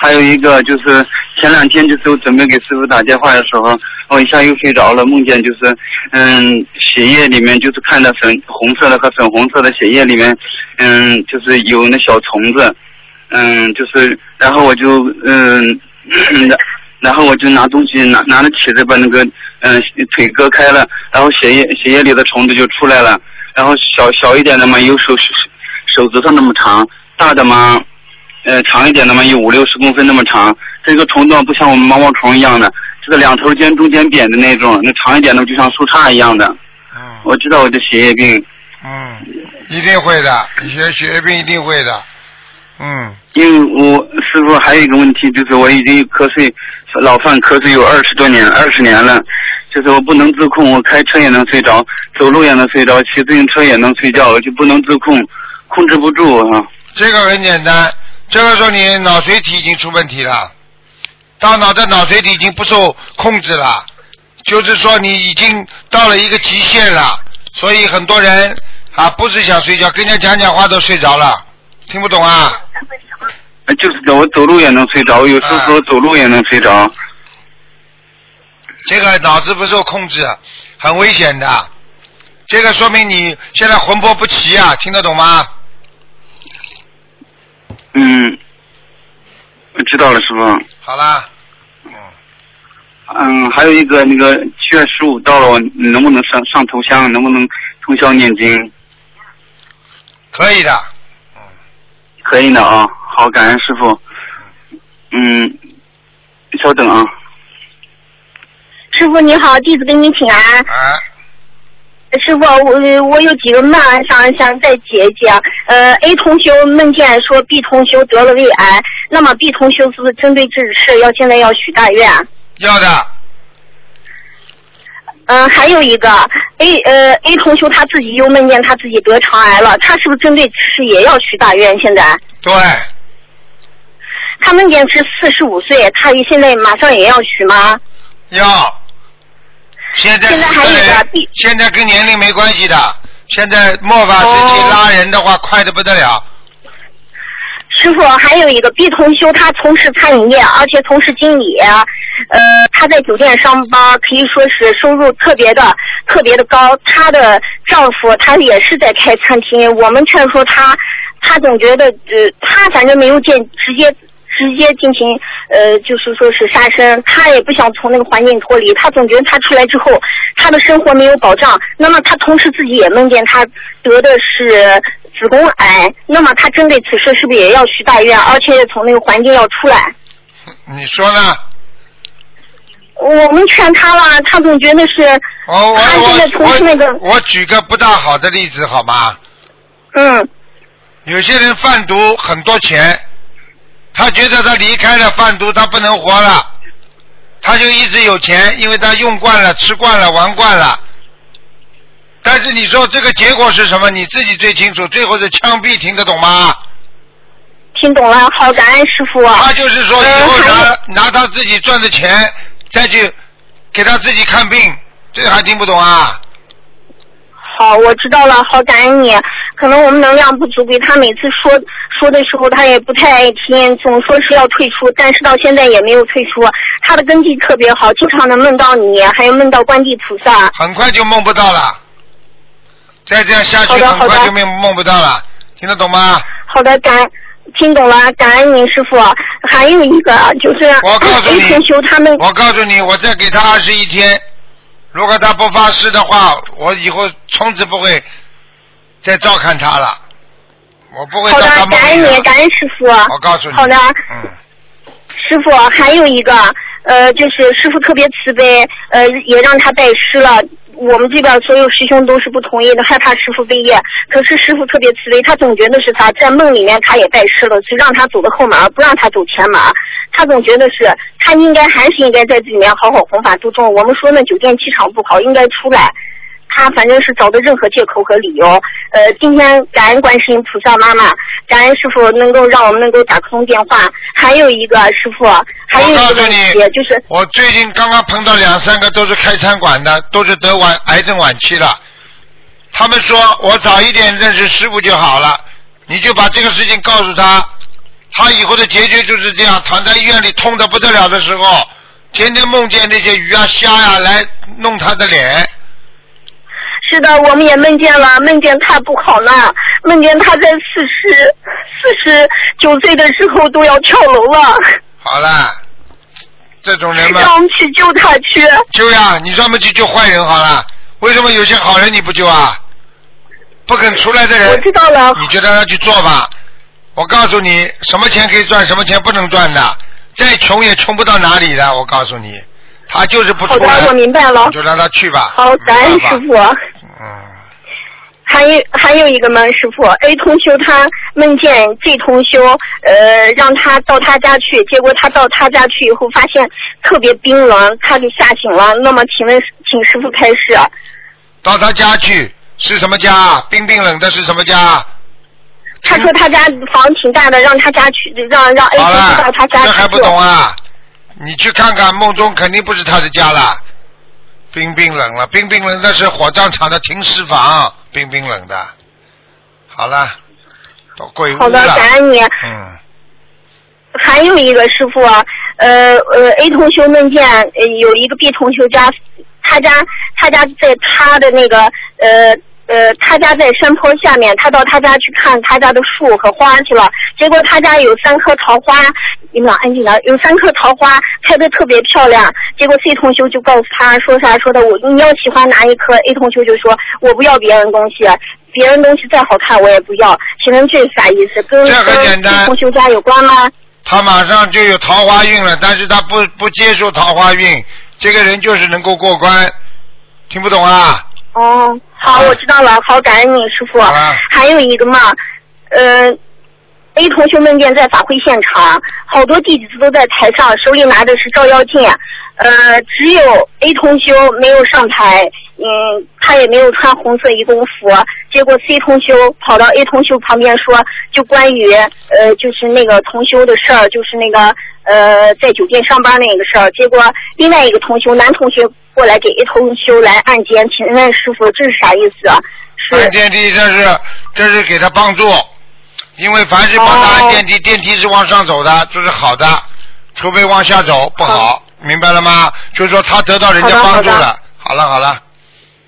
还有一个就是前两天就是我准备给师傅打电话的时候，我一下又睡着了，梦见就是嗯血液里面就是看到粉红色的和粉红色的血液里面，嗯就是有那小虫子，嗯就是然后我就嗯然后我就拿东西拿拿着起子把那个嗯腿割开了，然后血液血液里的虫子就出来了，然后小小一点的嘛有手手手指头那么长，大的吗。呃，长一点的吗，有五六十公分那么长。这个虫子不像我们毛毛虫一样的，这个两头尖、中间扁的那种，那长一点的就像树杈一样的。嗯我知道我的血液病，嗯，一定会的，血血液病一定会的。嗯，因为我师傅还有一个问题，就是我已经瞌睡，老犯瞌睡有二十多年，二十年了。就是我不能自控，我开车也能睡着，走路也能睡着，骑自行车也能睡觉，我就不能自控，控制不住啊。这个很简单，这个时候你脑髓体已经出问题了，大脑的脑髓体已经不受控制了，就是说你已经到了一个极限了，所以很多人啊不是想睡觉，跟人家讲讲话都睡着了，听不懂啊？呃就是的，我走路也能睡着，有时候走路也能睡着。这个脑子不受控制，很危险的。这个说明你现在魂魄不齐啊，听得懂吗？嗯，我知道了，师傅。好啦，嗯，还有一个那个七月十五到了，我能不能上上头香？能不能通宵念经？可以的。嗯可以的啊，好，感恩师傅。嗯，稍等啊。师傅你好，弟子给你请安。啊，师傅，我我有几个梦想想再解一解。呃，A 同学梦见说 B 同学得了胃癌，那么 B 同学是不是针对这事要现在要许大愿？要的，嗯、还有一个 A 呃 A 同学他自己又梦见他自己得肠癌了，他是不是针对此事也要许大愿？现在对，他梦见是四十五岁，他现在马上也要许吗？要。现在现在还有一个现在跟年龄没关系的，现在末法时期哦拉人的话快的不得了。师傅，还有一个 B 同修，他从事餐饮业，而且从事经理，呃，他在酒店上班，可以说是收入特别的特别的高。她的丈夫他也是在开餐厅，我们劝说他，他总觉得呃，他反正没有见直接直接进行呃，就是说是杀生，他也不想从那个环境脱离，他总觉得他出来之后，他的生活没有保障。那么他同时自己也梦见他得的是子宫癌，那么他针对此事是不是也要去大院，而且从那个环境要出来？你说呢？我们劝他了，他总觉得是他现在从事那个我我举个不大好的例子好吗？嗯。有些人贩毒很多钱，他觉得他离开了贩毒，他不能活了，他就一直有钱，因为他用惯了、吃惯了、玩惯了。但是你说这个结果是什么？你自己最清楚，最后是枪毙，听得懂吗？听懂了，好，感恩师傅啊。他就是说以后拿、拿他自己赚的钱再去给他自己看病，这个还听不懂啊？好，我知道了，好感恩你。可能我们能量不足，给他每次说说的时候，他也不太爱听，总说是要退出，但是到现在也没有退出。他的根基特别好，经常能梦到你，还有梦到观地菩萨。很快就梦不到了，再这样下去很快就梦梦不到了，听得懂吗？好的，感听懂了，感恩您师傅。还有一个就是我告诉你同修他们，我告诉你，我再给他二十一天，如果他不发誓的话，我以后从此不会再照看他了，我不会感恩你，感恩师傅。我告诉你，好的，嗯，师傅还有一个，呃，就是师傅特别慈悲，呃，也让他拜师了。我们这边所有师兄都是不同意的，害怕师傅背业。可是师傅特别慈悲，他总觉得是他在梦里面他也拜师了，是让他走的后门，不让他走前门。他总觉得是他应该还是应该在这里面好好弘法度众。我们说那酒店气场不好，应该出来。他反正是找的任何借口和理由。呃，今天感恩观世音菩萨妈妈，感恩师傅能够让我们能够打通电话。还有一个师傅，还有一个问题就是，我最近刚刚碰到两三个都是开餐馆的，都是得晚癌症晚期了。他们说我早一点认识师傅就好了，你就把这个事情告诉他，他以后的结局就是这样，躺在医院里痛得不得了的时候，天天梦见那些鱼啊虾呀、来弄他的脸。是的，我们也梦见了，梦见他不好了，梦见他在四十四十九岁的时候都要跳楼了，好了，这种人嘛，让我们去救他去。救呀！你专门去救坏人好了。为什么有些好人你不救啊？不肯出来的人，我知道了。你就让他去做吧。我告诉你，什么钱可以赚，什么钱不能赚的。再穷也穷不到哪里的，我告诉你，他就是不出好的来。我明白了你就让他去吧。好，感恩师傅。嗯。还有还有一个梦，师傅 A 同修他梦见 G 同修，呃，让他到他家去，结果他到他家去以后，发现特别冰冷，他就吓醒了。那么，请问，请师傅开示。到他家去是什么家？冰冰冷的是什么家？他说他家房挺大的，让他家去，让让 A 同好了修到他，家去这还不懂啊？你去看看，梦中肯定不是他的家了，冰冰冷了，冰冰冷那是火葬场的停尸房，冰冰冷的。好了，都鬼屋好的，了。感恩你。嗯，还有一个师傅，呃呃，A 同学梦见呃有一个 B 同学家，他家他家在他的那个呃呃，他家在山坡下面，他到他家去看他家的树和花去了，结果他家有三棵桃花，你们俩安静点，有三棵桃花开的特别漂亮，结果 C 同学就告诉他说啥说的我你要喜欢哪一棵，A 同学就说我不要别人东西。别人东西再好看我也不要，请问这是啥意思？跟这很跟简单 C 同学家有关吗？他马上就有桃花运了，但是他不不接受桃花运，这个人就是能够过关，听不懂啊？哦，好，我知道了，好，感恩你师傅。还有一个嘛，呃，A 同学梦见在法会现场，好多弟子都在台上，手里拿的是照妖镜，呃，只有 A 同学没有上台，嗯，他也没有穿红色义工服，结果 C 同学跑到 A 同学旁边说，就关于呃，就是那个同修的事儿，就是那个呃，在酒店上班那个事儿，结果另外一个同修男同学过来给一通修来按肩，请问师傅这是啥意思啊？按电梯这是这是给他帮助，因为凡是帮他按电梯，电梯是往上走的，这是好的，除非往下走不好，明白了吗？就是说他得到人家帮助了。好了好了，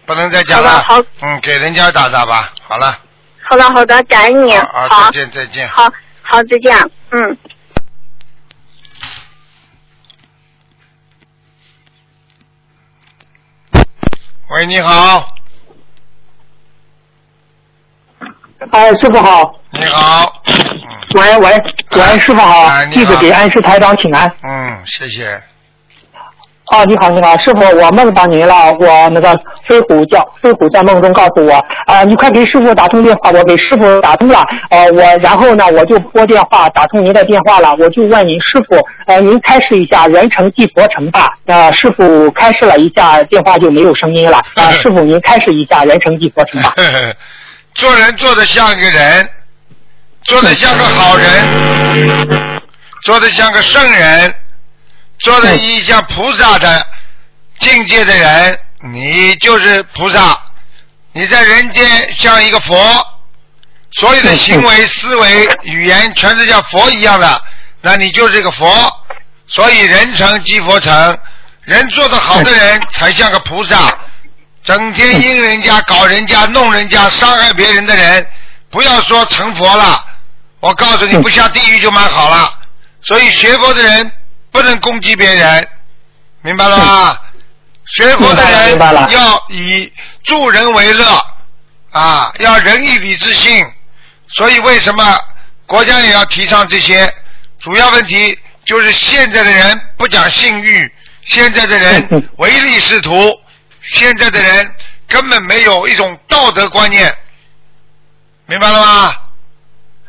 不能再讲了。好好嗯，给人家打打吧。好了，好的好的，感恩你。好，好再见再见。好好，再见。嗯。喂，你好，哎，师傅好。你好。喂喂喂，师傅好，弟子给安师台长请安。嗯，谢谢。哦，你好，你好，师傅，我梦到您了，我那个飞虎叫飞虎在梦中告诉我，啊、你快给师傅打通电话，我给师傅打通了，呃，我然后呢，我就拨电话打通您的电话了，我就问您师傅，呃，您开示一下人成即佛成吧，呃，师傅开示了一下，电话就没有声音了，啊、师傅您开示一下人成即佛成吧。做人做得像个人，做得像个好人，做得像个圣人，做了一像菩萨的境界的人，你就是菩萨。你在人间像一个佛，所有的行为、思维、语言全是像佛一样的，那你就是个佛。所以人成即佛成，人做得好的人才像个菩萨。整天阴人家、搞人家、弄人家、伤害别人的人，不要说成佛了，我告诉你，不下地狱就蛮好了。所以学佛的人不能攻击别人，明白了吗？学佛的人要以助人为乐啊，要仁义礼智信。所以为什么国家也要提倡这些？主要问题就是现在的人不讲信誉，现在的人 唯利是图，现在的人根本没有一种道德观念，明白了吗？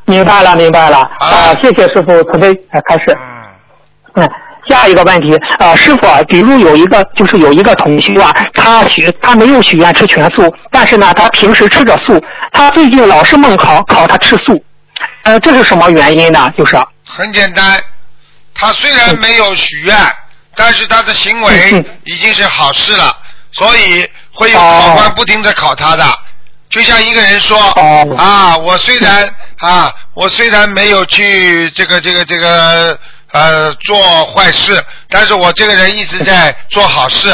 明白了，明白了。啊，谢谢师傅慈悲，呃开始。嗯。下一个问题，呃，师傅啊，比如有一个就是有一个同修啊，他许他没有许愿吃全素，但是呢，他平时吃着素，他最近老是梦考考他吃素，呃，这是什么原因呢？就是。很简单，他虽然没有许愿，但是他的行为已经是好事了，所以会有考官不停的考他的。就像一个人说啊，我虽然啊，我虽然没有去这个这个这个呃做坏事，但是我这个人一直在做好事。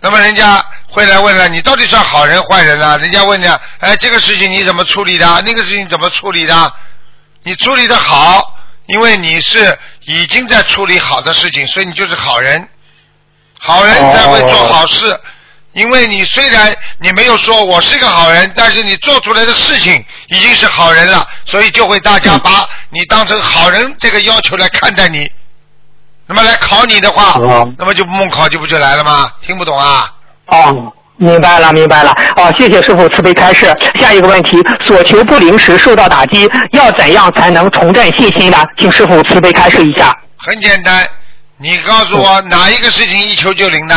那么人家会来问了，你到底算好人坏人啊？人家问你，哎，这个事情你怎么处理的？那个事情怎么处理的？你处理的好，因为你是已经在处理好的事情，所以你就是好人。好人才会做好事，因为你虽然你没有说我是个好人，但是你做出来的事情已经是好人了，所以就会大家把你当成好人这个要求来看待你。那么来考你的话，那么就梦考就不就来了吗？听不懂啊？哦，明白了，明白了。哦，谢谢师傅慈悲开示。下一个问题，所求不灵时受到打击，要怎样才能重振信心呢？请师傅慈悲开示一下。很简单，你告诉我哪一个事情一求就灵的？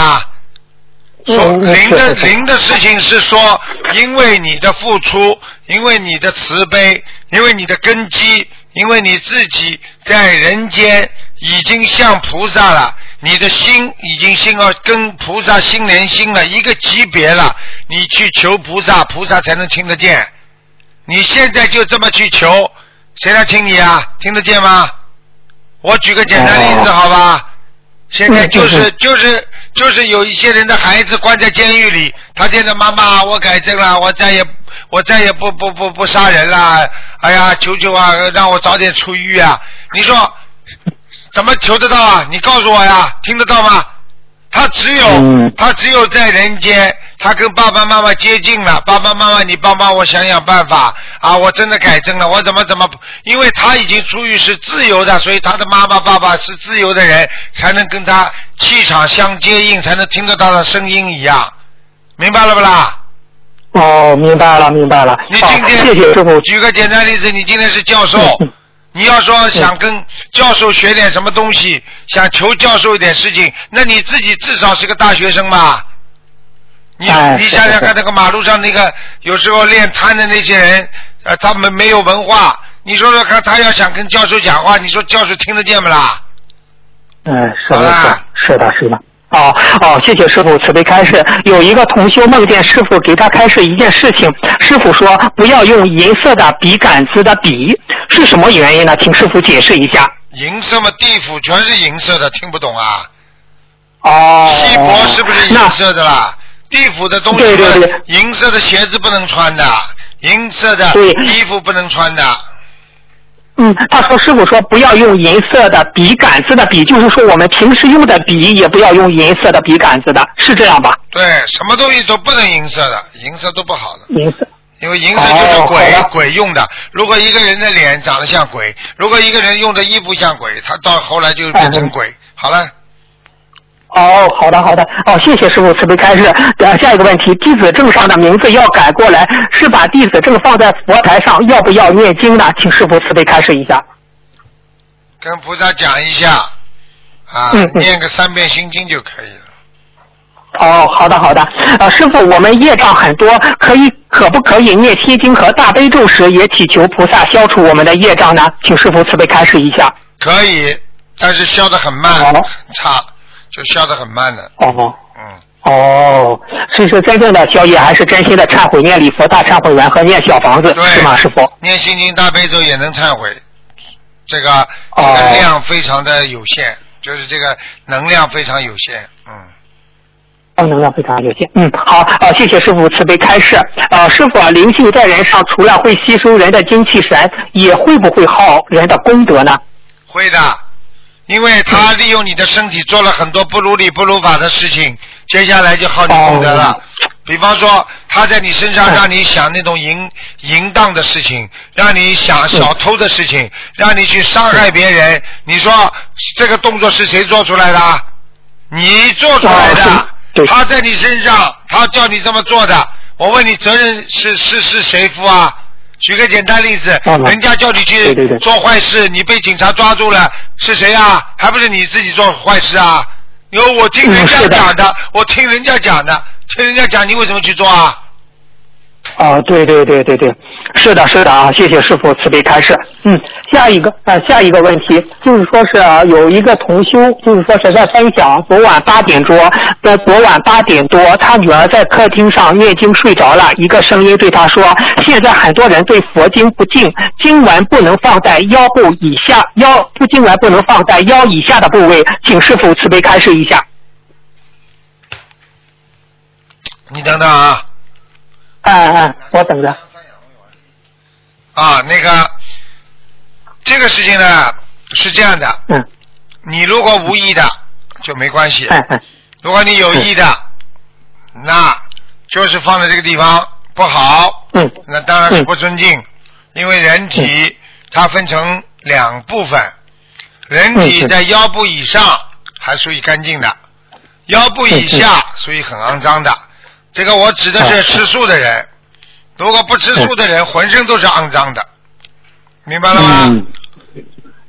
说嗯灵的灵的事情是说，因为你的付出，因为你的慈悲，因为你的根基，因为你自己在人间已经像菩萨了，你的心已经心要跟菩萨心连心了，一个级别了，你去求菩萨，菩萨才能听得见。你现在就这么去求，谁来听你啊？听得见吗？我举个简单例子，好吧？现在就是就是就是有一些人的孩子关在监狱里，他现在妈妈，我改正了，我再也我再也不不不不杀人了，哎呀，求求啊，让我早点出狱啊！你说怎么求得到啊？你告诉我呀，听得到吗？他只有、他只有在人间他跟爸爸妈妈接近了，爸爸妈妈你帮帮我想想办法啊！我真的改正了，我怎么怎么？因为他已经出于是自由的，所以他的妈妈爸爸是自由的人，才能跟他气场相接应，才能听得到他的声音一样，明白了不啦？哦，明白了，明白了。你今天、谢谢师傅。举个简单例子，你今天是教授，你要说想跟教授学点什么东西，想求教授一点事情，那你自己至少是个大学生吧？你、哎你想想看，那个马路上那个有时候练摊的那些人，呃，他们没有文化，你说说看，他要想跟教授讲话，你说教授听得见不啦？嗯，是的，是是的，是的。哦哦，谢谢师傅慈悲开示。有一个同修梦见师傅给他开示一件事情，师傅说不要用银色的笔杆子的笔，是什么原因呢？请师傅解释一下。银色嘛，地府全是银色的，听不懂啊？哦。锡箔是不是银色的啦？地府的东西对对对银色的鞋子不能穿的，银色的衣服不能穿的。嗯，他说师傅说不要用银色的笔杆子的笔，就是说我们平时用的笔也不要用银色的笔杆子的，是这样吧？对，什么东西都不能银色的，银色都不好的，银色。因为银色就是鬼、哦鬼用的。如果一个人的脸长得像鬼，如果一个人用的衣服像鬼，他到后来就变成鬼。好了，哦，好的好的，哦，谢谢师傅慈悲开示。呃，下一个问题，弟子证上的名字要改过来，是把弟子证放在佛台上，要不要念经呢？请师傅慈悲开示一下。跟菩萨讲一下啊，念个三遍心经就可以了。哦，好的好的，呃，师傅，我们业障很多，可以可不可以念心经和大悲咒时也祈求菩萨消除我们的业障呢？请师傅慈悲开示一下。可以，但是消的很慢，很差，就消得很慢的。哦。嗯。哦，所以说真正的消业，还是真心的忏悔念礼佛大忏悔文和念小房子，是吗，师傅？念心经大悲咒也能忏悔，这个这哦个量非常的有限，就是这个能量非常有限，嗯。哦，能量非常有限。嗯，好，呃，谢谢师傅慈悲开示。呃，师傅啊，灵性在人上，除了会吸收人的精气神，也会不会耗人的功德呢？会的，因为他利用你的身体做了很多不如理不如法的事情，接下来就耗你功德了。比方说，他在你身上让你想那种淫淫荡的事情，让你想小偷的事情，让你去伤害别人。你说这个动作是谁做出来的？你做出来的。他在你身上，他叫你这么做的。我问你，责任是是是谁负啊？举个简单例子，人家叫你去做坏事，你被警察抓住了，是谁啊？还不是你自己做坏事啊？你说我听人家讲的，我听人家讲的，听人家讲，你为什么去做啊？啊，对对对对对，是的，是的啊，谢谢师傅慈悲开示。嗯，下一个呃，下一个问题就是说是、啊有一个同修，就是说是在分享昨晚八点多，在昨晚八点多，他女儿在客厅上念经睡着了，一个声音对他说：“现在很多人对佛经不敬，经文不能放在腰部以下，腰不经文不能放在腰以下的部位，请师傅慈悲开示一下。你等等啊嗯嗯，我等着。啊，那个这个事情呢是这样的，嗯，你如果无意的就没关系，嗯嗯，如果你有意的，那就是放在这个地方不好，嗯，那当然是不尊敬，因为人体它分成两部分，人体在腰部以上还属于干净的，腰部以下属于很肮脏的。这个我指的是。吃素的人，如果不吃素的人，浑身都是肮脏的，明白了吗？嗯，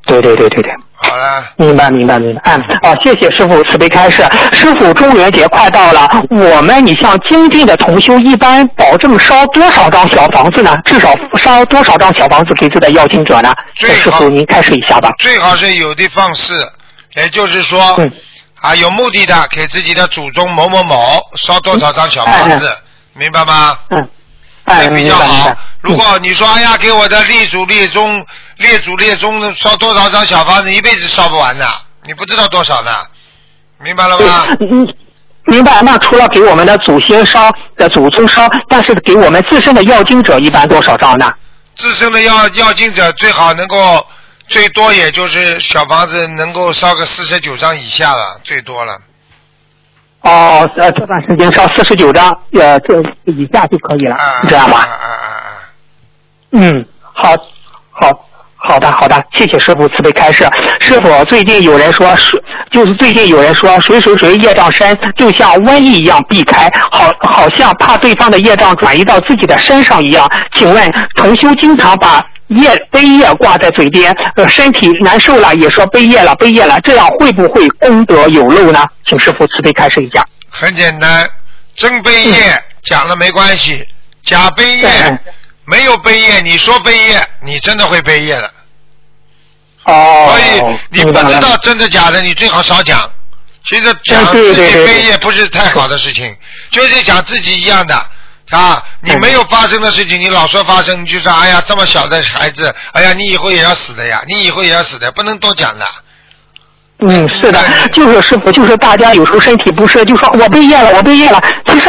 对对对对对。好了，明白明白明白。嗯，啊，谢谢师傅慈悲开示。师傅，中元节快到了，我们你像精进的同修，一般保证烧多少张小房子呢？至少烧多少张小房子给自己的邀请者呢？师傅您开始一下吧。最好是有的放矢，也就是说，啊，有目的的给自己的祖宗某某某烧多少张小房子，明白吗？嗯，哎，比较好。如果你说哎呀，给我的列祖列宗、列祖列宗烧多少张小房子，一辈子烧不完的，你不知道多少呢，明白了吗？嗯，明白。那除了给我们的祖先烧的祖宗烧，但是给我们自身的要经者一般多少张呢？自身的要要经者最好能够最多也就是小房子能够烧个四十九张以下了，最多了。哦哦，呃，这段时间烧四十九张，呃，这以下就可以了，这样吧？嗯，好，好，好的，好的，谢谢师傅慈悲开示。师傅，最近有人说水，就是最近有人说谁谁谁业障深，就像瘟疫一样避开，好，好像怕对方的业障转移到自己的身上一样。请问同修经常把业悲业挂在嘴边，呃，身体难受了也说悲业了悲业了，这样会不会功德有漏呢？请师傅慈悲开示一下。很简单，真悲业讲了没关系，假悲业没有悲业，你说悲业，你真的会悲业的。哦，所以你不知道真的假的，你最好少讲。其实讲自己悲业不是太好的事情，就是讲自己一样的啊。你没有发生的事情，你老说发生，你就说哎呀这么小的孩子，哎呀你以后也要死的呀，你以后也要死的，不能多讲的。嗯，是的，就是师傅，就是大家有时候身体不适，就说我被业了，我被业了。其实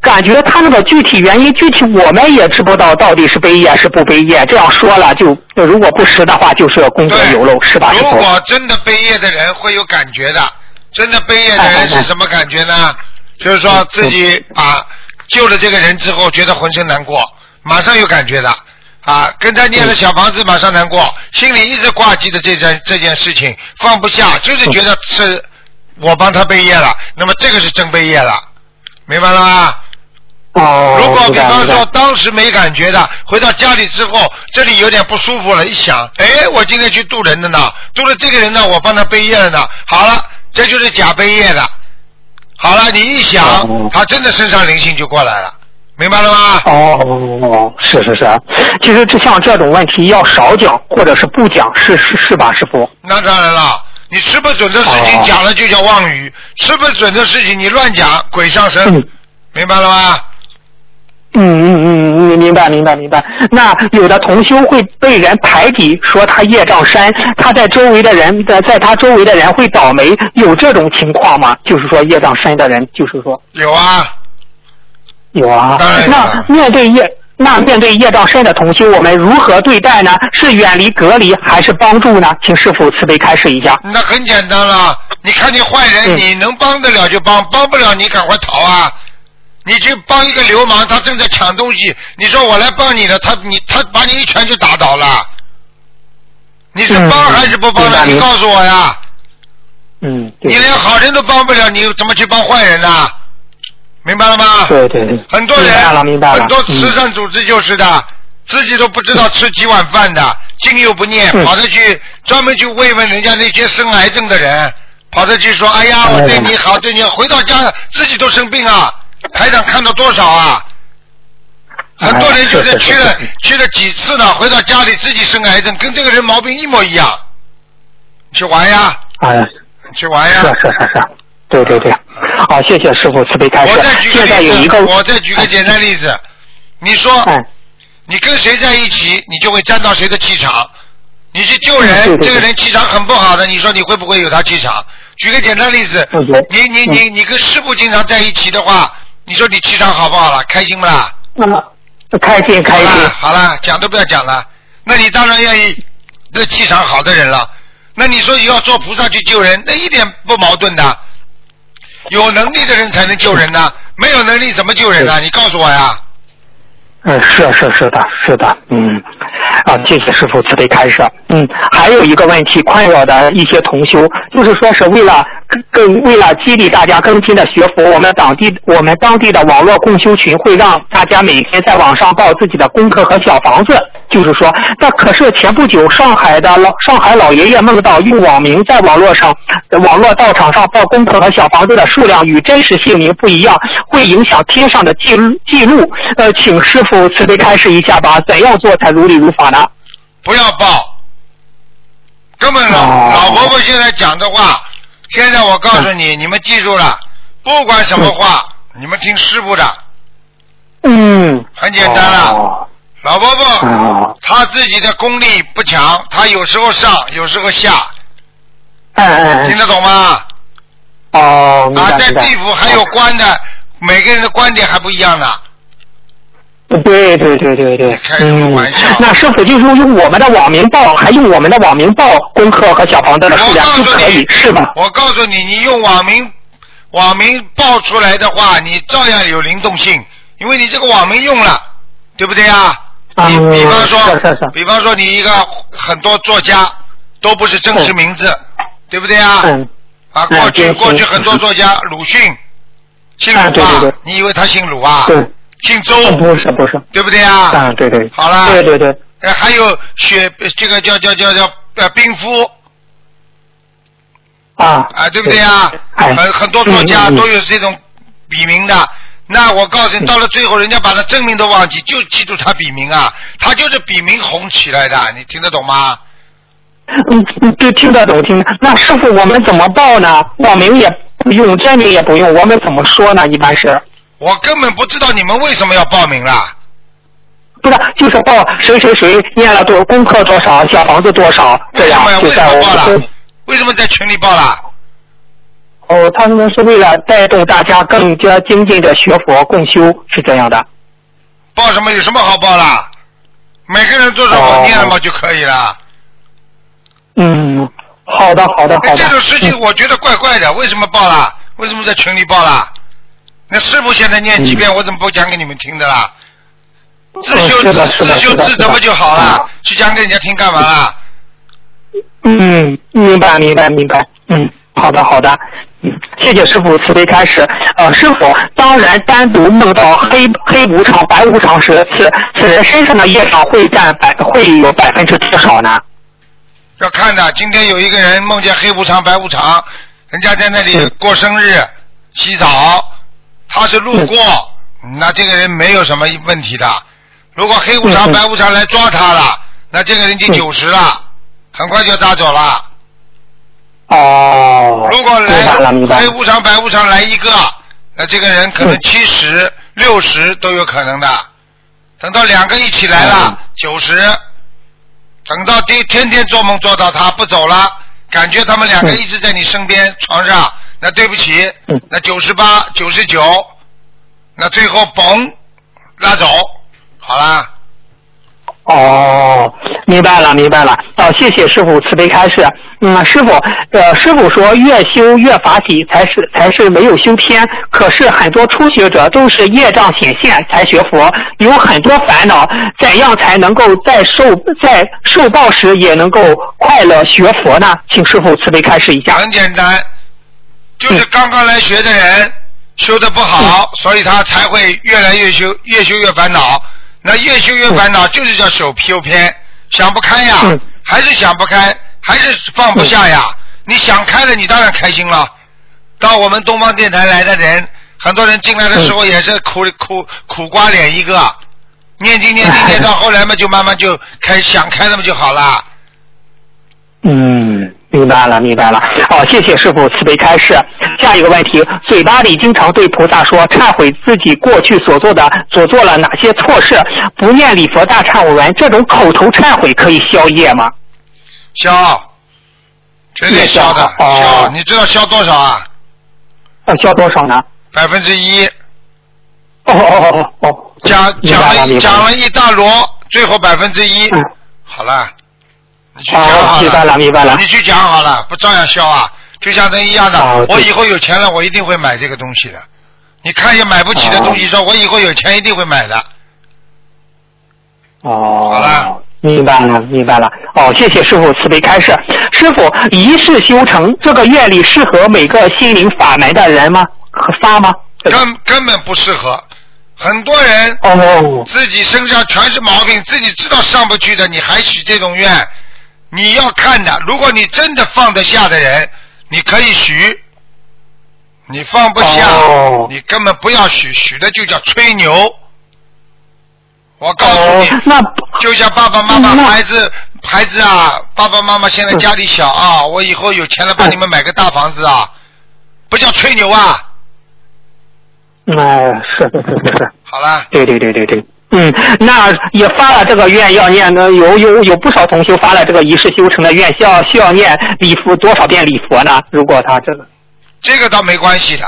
感觉他那个具体原因，具体我们也知不道到底是被业是不被业。这样说了，就如果不实的话，就是功德有漏，是吧？如果真的毕业的人会有感觉的，真的毕业的人是什么感觉呢？就是说自己啊救了这个人之后，觉得浑身难过，马上有感觉的。啊，跟他念了小房子，马上难过，心里一直挂记着这件这件事情，放不下，就是觉得是我帮他背业了，那么这个是真背业了，明白了吗？哦。如果比方说当时没感觉的，回到家里之后，这里有点不舒服了，一想，哎，我今天去渡人的呢，渡了这个人呢，我帮他背业了呢，好了，这就是假背业的，好了，你一想，他真的身上灵性就过来了，明白了吗？哦，是是是，其实就像这种问题要少讲或者是不讲，是是是吧，师傅？那当然了，你吃不准的事情哦讲了就叫妄语，吃不准的事情你乱讲，鬼上身，明白了吗？嗯嗯嗯，嗯，明白明白明白。那有的同修会被人排挤，说他业障深，他在周围的人在在他周围的人会倒霉，有这种情况吗？就是说业障深的人，就是说有啊，有啊那面对业。那面对业障深的同修，我们如何对待呢？是远离隔离，还是帮助呢？请师傅慈悲开示一下。那很简单了，你看见坏人，你能帮得了就帮，帮不了你赶快逃啊！你去帮一个流氓，他正在抢东西，你说我来帮你的，他你他把你一拳就打倒了，你是帮还是不帮呢？你告诉我呀！嗯，你连好人都帮不了，你怎么去帮坏人呢？明白了吗？对对对。很多人。很多慈善组织就是的，自己都不知道吃几碗饭的，经又不念，嗯跑着去专门去慰问人家那些生癌症的人，跑着去说，哎呀，我对你好，对你好，回到家自己都生病啊！台长看到多少啊？很多人就是去了去了几次呢，回到家里自己生癌症，跟这个人毛病一模一样。去玩呀，哎，去玩呀。是是是是，对对对。好，谢谢师傅慈悲开示我再举。个例子，个，我再举个简单例子，你说，哎你跟谁在一起，你就会沾到谁的气场。你去救人，嗯对对对这个人气场很不好的，你说你会不会有他气场？举个简单例子，嗯你你你你跟师傅经常在一起的话，你说你气场好不好了？开心不啦？那么开心开心。好了，好了，讲都不要讲了。那你当然愿意那气场好的人了。那你说要做菩萨去救人，那一点不矛盾的。有能力的人才能救人呢，没有能力怎么救人呢？你告诉我呀。嗯，是是是的，是的，嗯，啊，谢谢师傅慈悲开示。嗯，还有一个问题困扰的一些同修，就是说是为了更为了激励大家更新的学佛，我们当地我们当地的网络共修群会让大家每天在网上报自己的功课和小房子。就是说，那可是前不久上海的老上海老爷爷梦到用网名在网络上网络道场上报功课和小房子的数量与真实姓名不一样，会影响天上的记录记录。呃，请师傅慈悲开示一下吧，怎样做才如理如法呢？不要报，根本老、哦老婆婆现在讲的话，现在我告诉你，你们记住了，不管什么话，你们听师傅的，嗯，很简单了。哦老婆婆哦她自己的功力不强，他有时候上，有时候下，听得懂吗？哦，明啊，在。地府还有官的，每个人的观点还不一样呢。对对对对对，开什么玩笑嗯，那是否就是用我们的网名报，还用我们的网名报功课和小房子的数量就可以，是吧？我告诉你，你用网名网名报出来的话，你照样有灵动性，因为你这个网名用了，对不对啊？比比方说，比方说你一个很多作家都不是真实名字，对不对啊？嗯。啊，过去过去很多作家，鲁迅，姓鲁啊你以为他姓鲁啊？对。姓周，不是不是。对不对啊？啊，对对。好啦。对对对。呃，还有雪，这个叫叫叫叫呃冰夫啊。啊，对不对啊？哎很很多作家都有这种笔名的。那我告诉你，到了最后，人家把他真名都忘记，就记住他笔名啊，他就是笔名红起来的，你听得懂吗？嗯，嗯对，听得懂，听得。那师傅，我们怎么报呢？网名也不用，真名也不用，我们怎么说呢？一般是我根本不知道你们为什么要报名啦。不是就是报谁谁谁念了多功课多少，小房子多少，这样为什么报们了？为什么在群里报了？哦，他们是为了带动大家更加精进的学佛共修，是这样的。报什么有什么好报啦？每个人做着我念了嘛就可以了。嗯，好的，好的，好的。哎这种事情我觉得怪怪的，为什么报啦？为什么在群里报啦？那师傅现在念几遍，我怎么不讲给你们听的啦？自修自自修自得不就好了？去讲给人家听干嘛啦？嗯，明白，明白，明白。嗯，好的，好的。嗯，谢谢师傅慈悲开始。呃，师傅，当人单独梦到黑黑无常、白无常时，此此人身上的业障会占百会有百分之多少呢？要看的。今天有一个人梦见黑无常、白无常，人家在那里嗯过生日、洗澡，他是路过，那这个人没有什么问题的。如果黑无常、白无常来抓他了，那这个人就九十了，很快就抓走了。哦，如果来。黑无常、白无常来一个，那这个人可能七十、六十都有可能的。等到两个一起来了，九十。等到第天天做梦做到他不走了，感觉他们两个一直在你身边床上，那对不起，那九十八、九十九，那最后嘣拉走，好啦。哦，明白了，明白了。哦，谢谢师傅慈悲开示。嗯，师傅，呃，师傅说越修越法喜才是才是没有修偏，可是很多初学者都是业障显现才学佛，有很多烦恼，怎样才能够在受在受报时也能够快乐学佛呢？请师傅慈悲开示一下。很简单，就是刚刚来学的人修的不好，所以他才会越来越修，越修越烦恼。那越修越烦恼，就是叫手修偏，想不开呀，还是想不开，还是放不下呀。你想开了，你当然开心了。到我们东方电台来的人，很多人进来的时候也是苦苦苦瓜脸一个，念经念经念 到后来嘛，就慢慢就开想开了嘛就好了。嗯，明白了，明白了。哦，谢谢师傅慈悲开示。下一个问题，嘴巴里经常对菩萨说忏悔自己过去所做的所做了哪些错事，不念礼佛大忏悔文，这种口头忏悔可以消业吗？消，绝对消的，消。你知道消多少啊？要消多少呢？百分之一。哦哦哦哦哦。讲讲了讲了一大摞，最后百分之一。好了，你去讲明白了明白了你去讲好了，不照样消啊？就像这一样的，我以后有钱了，我一定会买这个东西的。你看见买不起的东西，说我以后有钱一定会买的。哦。好了。明白了，明白了。哦，谢谢师傅慈悲开示。师傅，一世修成这个愿力适合每个心灵法门的人吗？和发吗？根根本不适合。很多人哦，自己身上全是毛病，自己知道上不去的，你还许这种愿，你要看的。如果你真的放得下的人，你可以许；你放不下，哦你根本不要许，许的就叫吹牛。我告诉你，那就像爸爸妈妈孩子孩子啊，爸爸妈妈现在家里小啊，我以后有钱了帮你们买个大房子啊，不叫吹牛啊。哎，是是是是是。好了。对对对对对。嗯，那也发了这个愿要念的，有有有不少同修发了这个一世修成的愿，需要需要念礼佛多少遍礼佛呢？如果他这个这个倒没关系的，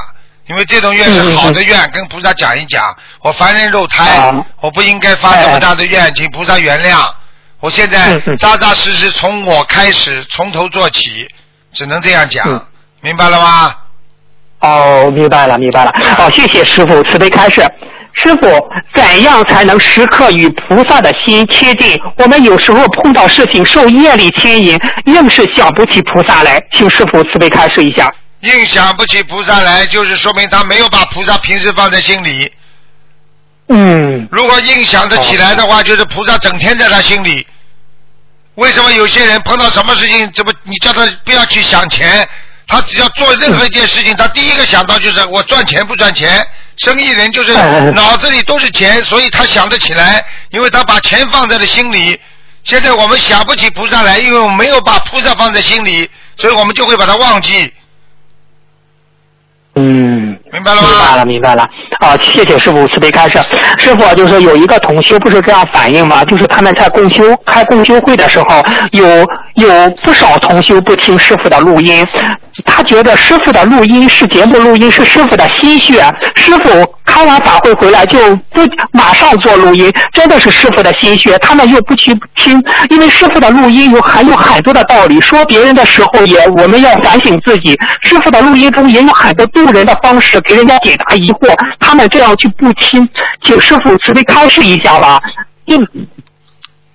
因为这种愿是好的愿，跟菩萨讲一讲，我凡人肉胎，我不应该发这么大的愿，请菩萨原谅。我现在扎扎实实从我开始，从头做起，只能这样讲，明白了吗？哦，明白了，明白了。哦，谢谢师傅慈悲开示。师傅，怎样才能时刻与菩萨的心贴近？我们有时候碰到事情受业力牵引，硬是想不起菩萨来，请师傅慈悲开示一下。硬想不起菩萨来，就是说明他没有把菩萨平时放在心里。嗯。如果硬想得起来的话，就是菩萨整天在他心里。为什么有些人碰到什么事情，怎么你叫他不要去想钱，他只要做任何一件事情，他第一个想到就是我赚钱不赚钱。生意人就是脑子里都是钱，所以他想得起来，因为他把钱放在了心里。现在我们想不起菩萨来，因为我们没有把菩萨放在心里，所以我们就会把它忘记。嗯，明白了？明白了，明白了。啊，谢谢师傅慈悲开示。师傅就是有一个同修不是这样反映吗？就是他们在共修开共修会的时候，有有不少同修不听师傅的录音，他觉得师傅的录音是节目录音是师傅的心血，师傅开完法会回来就不马上做录音，真的是师傅的心血，他们又不去听，因为师傅的录音有含有很多的道理，说别人的时候也我们要反省自己，师傅的录音中也有很多渡人的方式，给人家解答疑惑，他们这样去不听，请师傅慈悲开示一下吧。嗯，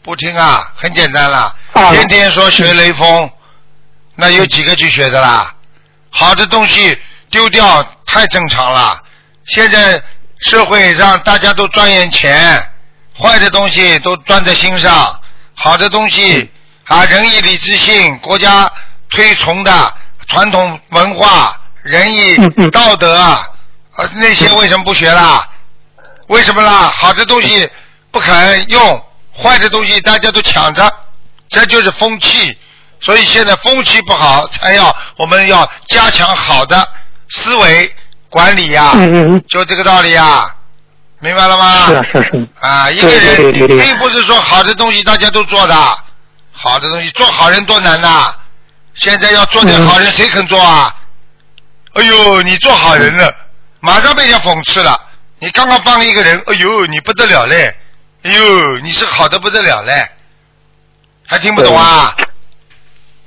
不听啊，很简单了，啊天天说学雷锋，那有几个去学的啦？好的东西丢掉太正常了。现在社会让大家都赚眼钱，坏的东西都钻在心上，好的东西啊，仁义礼智信，国家推崇的传统文化、仁义道德啊，呃那些为什么不学啦？为什么啦？好的东西不肯用，坏的东西大家都抢着，这就是风气。所以现在风气不好，才要我们要加强好的思维管理呀、就这个道理呀、明白了吗？是啊是啊是啊。啊，一个人并不是说好的东西大家都做的，好的东西做好人多难呐！现在要做点好人，谁肯做啊？哎呦，你做好人了，马上被人家讽刺了。你刚刚帮一个人，哎呦，你不得了嘞！哎呦，你是好的不得了嘞，还听不懂啊？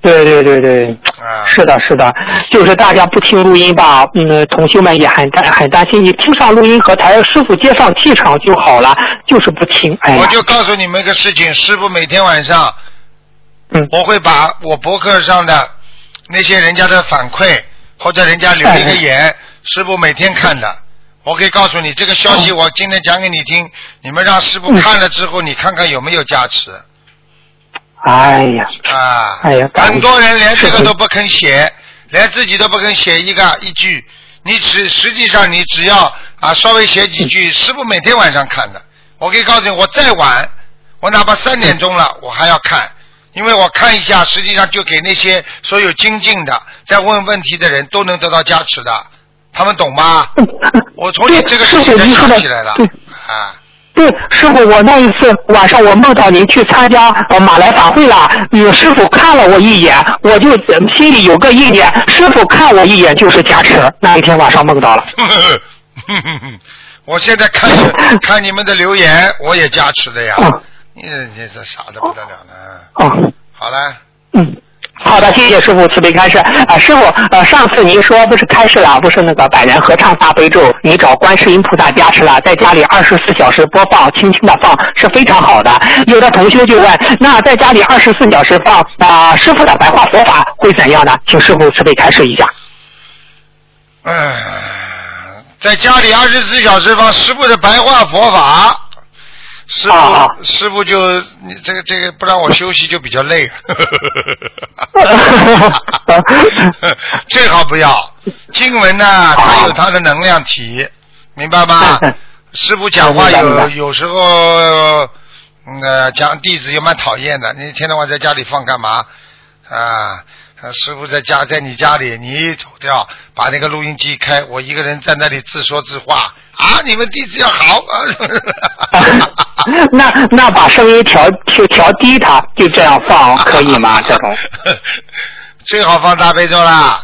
对对对对，啊，是的，是的，就是大家不听录音吧，嗯，同学们也很担很担心。你听上录音和台师傅接上气场就好了，就是不听。哎，我就告诉你们一个事情，师傅每天晚上，嗯，我会把我博客上的那些人家的反馈或者人家留一个言，师傅每天看的。我可以告诉你，这个消息我今天讲给你听，你们让师傅看了之后，你看看有没有加持。哎呀，啊？哎呀，很多人连这个都不肯写，连自己都不肯写一个一句。你只实际上你只要啊稍微写几句，师傅每天晚上看的。我可以告诉你，我再晚，我哪怕三点钟了，我还要看，因为我看一下，实际上就给那些所有精进的、在问问题的人都能得到加持的，他们懂吗？我从你这个事情才想起来了对啊。对，师傅，我那一次晚上我梦到您去参加呃马来法会了，你师傅看了我一眼，我就呃心里有个意念，师傅看我一眼就是加持。那一天晚上梦到了。我现在看看你们的留言，我也加持的呀。你你这傻的不得了呢。哦，好了，嗯。好的，谢谢师傅慈悲开示。啊，师傅，呃，上次您说不是开示了，不是那个百人合唱大悲咒，你找观世音菩萨加持了，在家里二十四小时播放，轻轻的放是非常好的。有的同学就问，那在家里二十四小时放啊、师傅的白话佛法会怎样呢？请师傅慈悲开示一下。嗯，在家里二十四小时放师傅的白话佛法，师傅、啊师傅就你这个这个不让我休息就比较累了，最好不要。经文呢，它有它的能量体，明白吗？师傅讲话有有时候，嗯呃，讲弟子也蛮讨厌的。你一天到晚在家里放干嘛？啊，呃师傅在家在你家里，你一走掉，把那个录音机开，我一个人在那里自说自话啊！你们弟子要好啊！那那把声音调调调低它，就这样放可以吗？这种。最好放大悲咒啦。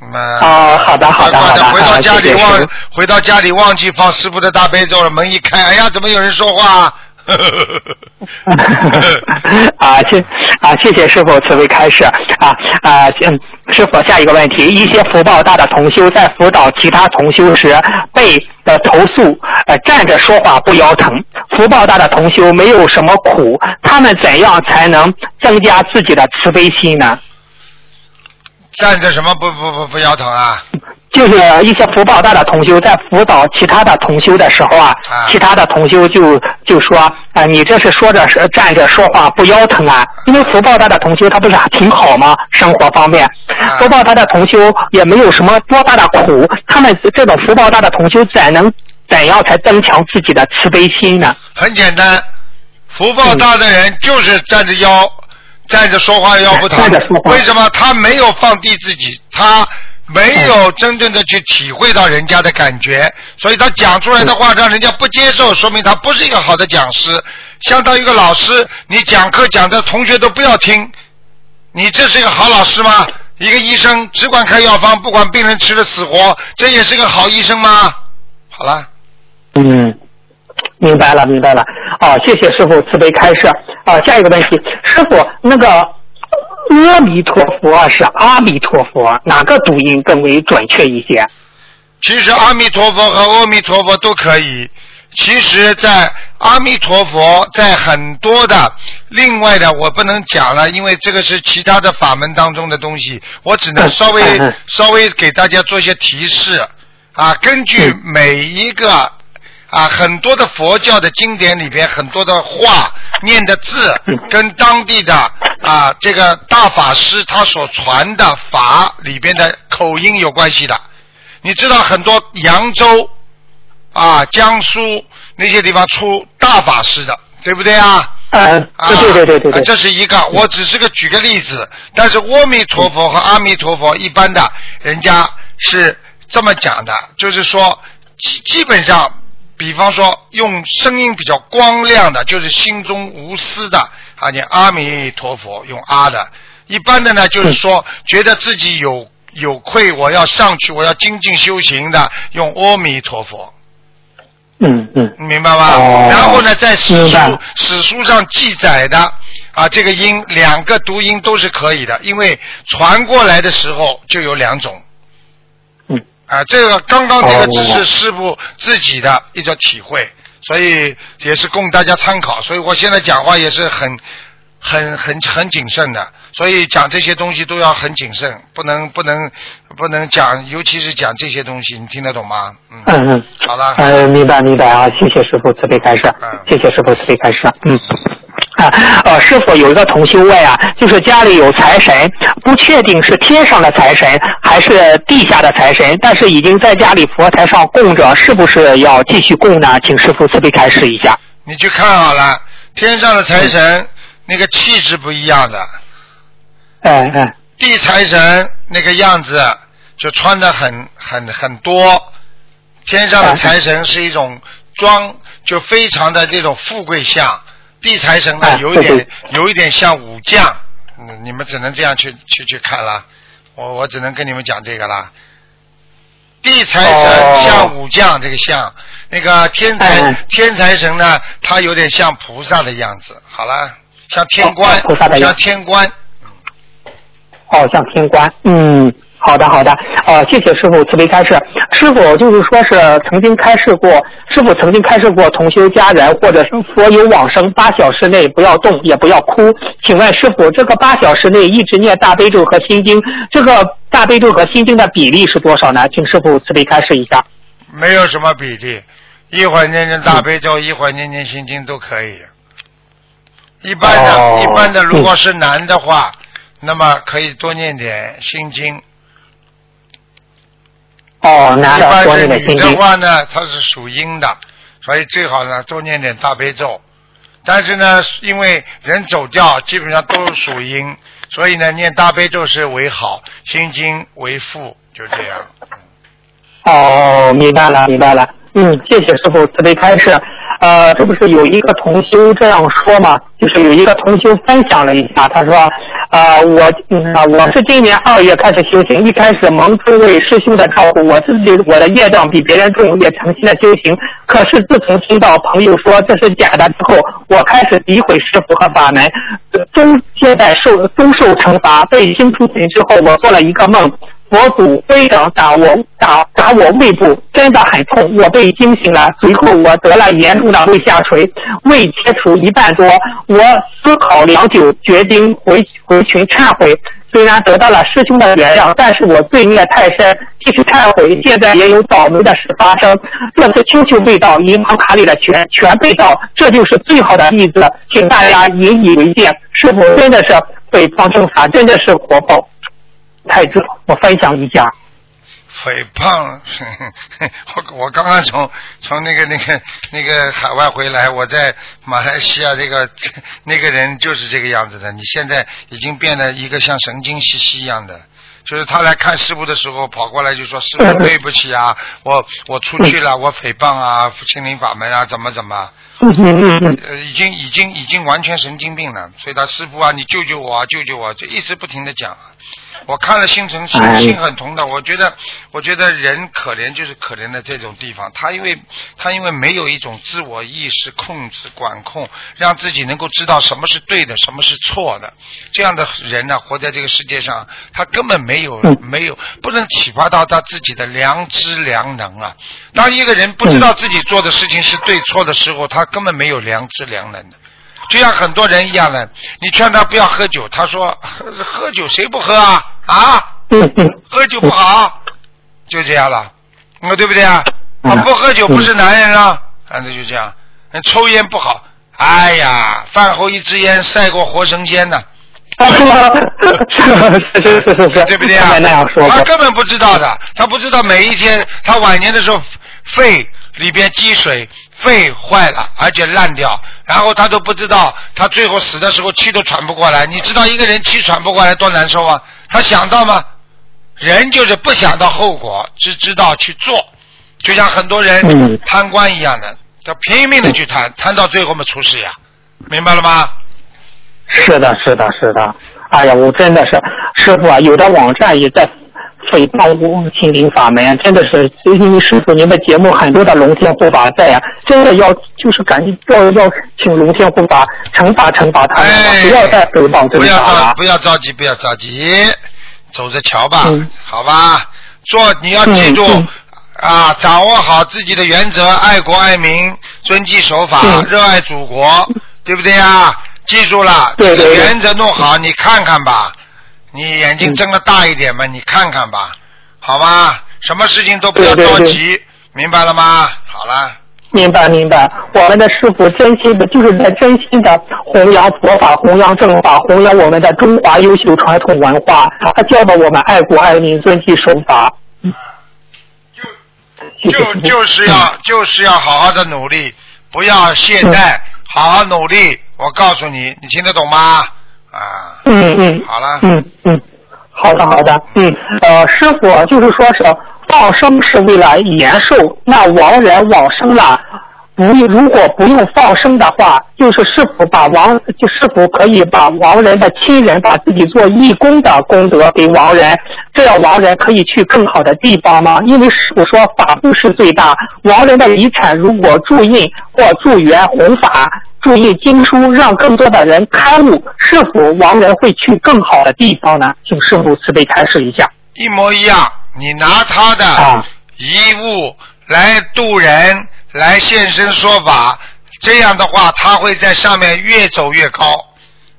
嗯、哦好的好的好的回到家里忘回到家里忘记放师傅的大悲咒了，门一开，哎呀，怎么有人说话？啊，谢啊，谢谢师傅慈悲开示啊啊，嗯，师傅下一个问题，一些福报大的同修在辅导其他同修时被的投诉，呃，站着说话不腰疼。福报大的同修没有什么苦，他们怎样才能增加自己的慈悲心呢？站着什么不不不不腰疼啊？就是一些福报大的同修在辅导其他的同修的时候啊，其他的同修就就说啊、你这是说着是站着说话不腰疼啊？因为福报大的同修他不是还挺好吗？生活方面，福报大的同修也没有什么多大的苦，他们这种福报大的同修怎能怎样才增强自己的慈悲心呢？很简单，福报大的人就是站着腰，站着说话腰不疼。为什么？他没有放低自己，他没有真正的去体会到人家的感觉，所以他讲出来的话让人家不接受，说明他不是一个好的讲师。相当于一个老师，你讲课讲的同学都不要听，你这是一个好老师吗？一个医生只管开药方，不管病人吃的死活，这也是个好医生吗？好了。嗯，明白了，明白了。好，谢谢师傅慈悲开示。啊，下一个问题，师傅，那个阿弥陀佛是阿弥陀佛，哪个读音更为准确一些？其实阿弥陀佛和阿弥陀佛都可以。其实，在阿弥陀佛，在很多的另外的我不能讲了，因为这个是其他的法门当中的东西，我只能稍微 稍微给大家做一些提示啊。根据每一个啊很多的佛教的经典里边很多的话念的字，跟当地的啊这个大法师他所传的法里边的口音有关系的。你知道很多扬州。啊，江苏那些地方出大法师的，对不对啊？嗯，啊，对对对对对这是一个，我只是个举个例子。但是阿弥陀佛和阿弥陀佛，一般的人家是这么讲的，就是说基基本上，比方说用声音比较光亮的，就是心中无私的啊，念阿弥陀佛用阿的。一般的呢，就是说觉得自己有有愧，我要上去，我要精进修行的，用阿弥陀佛。嗯嗯，明白吧？哦然后呢，在史书史书上记载的啊，这个音两个读音都是可以的，因为传过来的时候就有两种。嗯。啊，这个刚刚这个只哦是师傅自己的一种体会，所以也是供大家参考。所以我现在讲话也是很。很很很谨慎的，所以讲这些东西都要很谨慎，不能不能不能讲，尤其是讲这些东西，你听得懂吗？嗯，嗯嗯。好了。呃，明白明白啊，谢谢师傅慈悲开示，谢谢师傅慈悲开示，嗯。啊，呃，师傅有一个同修问啊，就是家里有财神，不确定是天上的财神还是地下的财神，但是已经在家里佛台上供着，是不是要继续供呢？请师傅慈悲开示一下。你去看好了，天上的财神、那个气质不一样的，嗯嗯，地财神那个样子就穿的很很很多，天上的财神是一种装就非常的这种富贵相，地财神呢哎有一点有一点像武将，嗯，你们只能这样去去去看了，我我只能跟你们讲这个啦。地财神哦像武将这个像，那个天财、哎天财神呢，他有点像菩萨的样子。好了，像天官，哦菩萨的像天官。哦，像天官，嗯，好的好的，呃，谢谢师傅慈悲开示。师傅就是说是曾经开示过，师傅曾经开示过同修家人或者是佛有往生八小时内不要动也不要哭。请问师傅，这个八小时内一直念大悲咒和心经，这个大悲咒和心经的比例是多少呢？请师傅慈悲开示一下。没有什么比例，一会儿念念大悲咒，一会儿念念心经都可以。一般的，哦一般的，如果是男的话，那么可以多念点心经。哦，男的多是女的念点心经。话呢，它是属阴的，所以最好呢多念点大悲咒。但是呢，因为人走掉，基本上都属阴，所以呢，念大悲咒是为好，心经为负，就这样。哦，明白了，明白了。嗯，谢谢师傅慈悲开示。呃，这不是有一个同修这样说嘛？就是有一个同修分享了一下，他说，呃，我嗯，我是今年二月开始修行，一开始蒙诸位师兄的照顾，我自己我的业障比别人重，也诚心的修行。可是自从听到朋友说这是假的之后，我开始诋毁师傅和法门，终现在受终受惩罚。被清出群之后，我做了一个梦。佛祖飞掌打我打打我胃部，真的很痛，我被惊醒了。随后我得了严重的胃下垂，胃切除一半多。我思考良久，决定回回群忏悔。虽然得到了师兄的原谅，但是我罪孽太深，继续忏悔。现在也有倒霉的事发生，这次秋秋被盗，银行卡里的钱全被盗，这就是最好的例子，请大家引以为戒。师傅真的是北方正法，真的是活宝。太子，我分享一下。诽谤，我我刚刚从从那个那个那个海外回来，我在马来西亚这个那个人就是这个样子的。你现在已经变得一个像神经兮兮一样的，就是他来看师傅的时候，跑过来就说：“师傅对不起啊，我我出去了，我诽谤啊，心灵法门啊，怎么怎么。”呃，已经已经已经完全神经病了，所以他师傅啊，你救救我，啊，救救我，就一直不停的讲。我看了心疼心心很痛的，我觉得我觉得人可怜就是可怜的这种地方，他因为他因为没有一种自我意识控制管控，让自己能够知道什么是对的，什么是错的，这样的人呢，活在这个世界上，他根本没有没有不能启发到他自己的良知良能啊。当一个人不知道自己做的事情是对错的时候，他根本没有良知良能的。就像很多人一样的，你劝他不要喝酒，他说 喝酒谁不喝啊啊？喝酒不好，就这样了，那对不对啊？啊，不喝酒不是男人啊，反正就这样。抽烟不好，哎呀，饭后一支烟赛过活神仙呢。是是是是是，对不对啊？他根本不知道的，他不知道每一天他晚年的时候肺里边积水。肺坏了，而且烂掉，然后他都不知道，他最后死的时候气都喘不过来。你知道一个人气喘不过来多难受啊？他想到吗？人就是不想到后果，只知道去做，就像很多人贪官一样的，他拼命的去贪，贪到最后嘛出事呀，明白了吗？是的，是的，是的。哎呀，我真的是师傅啊，有的网站也在。诽谤无心灵法门，真的是，因为师傅您的节目很多的龙天护法在啊，真的要就是赶紧要要请龙天护法惩罚惩罚他，哎不要再诽谤这个了。不要着急，不要着急，走着瞧吧，好吧。做你要记住啊，掌握好自己的原则，爱国爱民，遵纪守法，热爱祖国，对不对呀？记住了，这个原则弄好，你看看吧。你眼睛睁得大一点嘛，你看看吧，好吧，什么事情都不要着急，明白了吗？好了。明白明白，我们的师傅真心的，就是在真心的弘扬佛法，弘扬正法，弘扬我们的中华优秀传统文化，他教导我们爱国爱民，遵纪守法。就就就是要就是要好好的努力，不要懈怠，好好努力。我告诉你，你听得懂吗？啊，嗯嗯，好了，嗯嗯，好的好的，嗯呃，师傅就是说是放生是为了延寿，那亡人往生了。不，如果不用放生的话，就是是否把亡，就是否可以把亡人的亲人把自己做义工的功德给亡人，这样亡人可以去更好的地方吗？因为师傅说法布是最大，亡人的遗产如果注印或助缘弘法，注印经书，让更多的人开悟，是否亡人会去更好的地方呢？请师傅慈悲开示一下。一模一样，你拿他的遗物来渡人。来现身说法，这样的话他会在上面越走越高，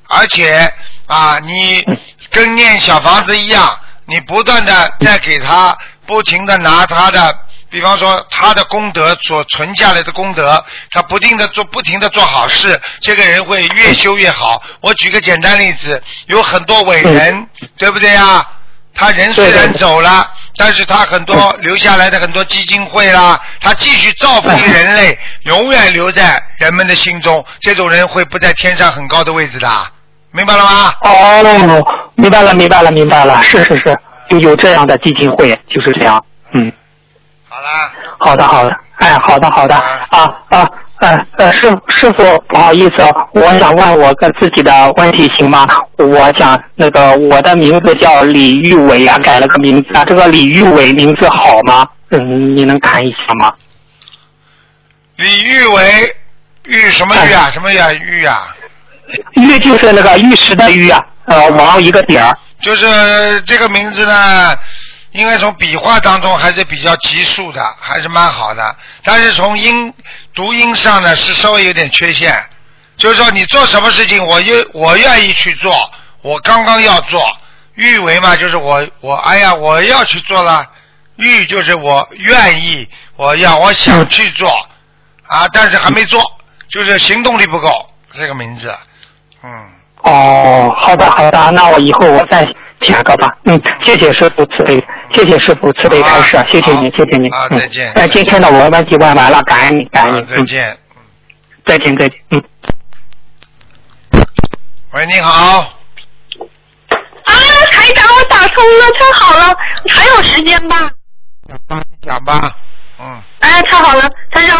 而且啊，你跟念小房子一样，你不断的在给他不停的拿他的，比方说他的功德所存下来的功德，他不停的做不停的做好事，这个人会越修越好。我举个简单例子，有很多伟人，对不对呀？他人虽然走了，但是他很多留下来的很多基金会啦，他继续造福于人类，永远留在人们的心中。这种人会不在天上很高的位置的，明白了吗？哦，明白了，明白了，明白了，是是是，就有这样的基金会，就是这样，嗯。好啦。好的，好的，哎，好的，好的，啊啊呃呃，师师傅，不好意思，我想问我个自己的问题行吗？我想那个我的名字叫李玉伟啊，改了个名字啊，这个李玉伟名字好吗？嗯，你能看一下吗？李玉伟，玉什么玉啊？什么呀？玉啊？玉就是那个玉石的玉啊，呃，王一个点儿。就是这个名字呢，因为从笔画当中还是比较急速的，还是蛮好的。但是从音读音上呢，是稍微有点缺陷。就是说，你做什么事情，我愿我愿意去做，我刚刚要做。欲为嘛，就是我我哎呀，我要去做了。欲就是我愿意，我要我想去做啊，但是还没做，就是行动力不够。这个名字，嗯。哦，好的好的，那我以后我再选个吧。嗯，谢谢师傅慈悲，谢谢师傅慈悲开示，谢谢你，谢谢你。啊，再见。那今天的我问题问完了，感恩你，感恩你。再见。再见再见，嗯。喂，你好。啊，台长，我打通了，太好了，还有时间吧？讲吧，嗯。哎，太好了，台长。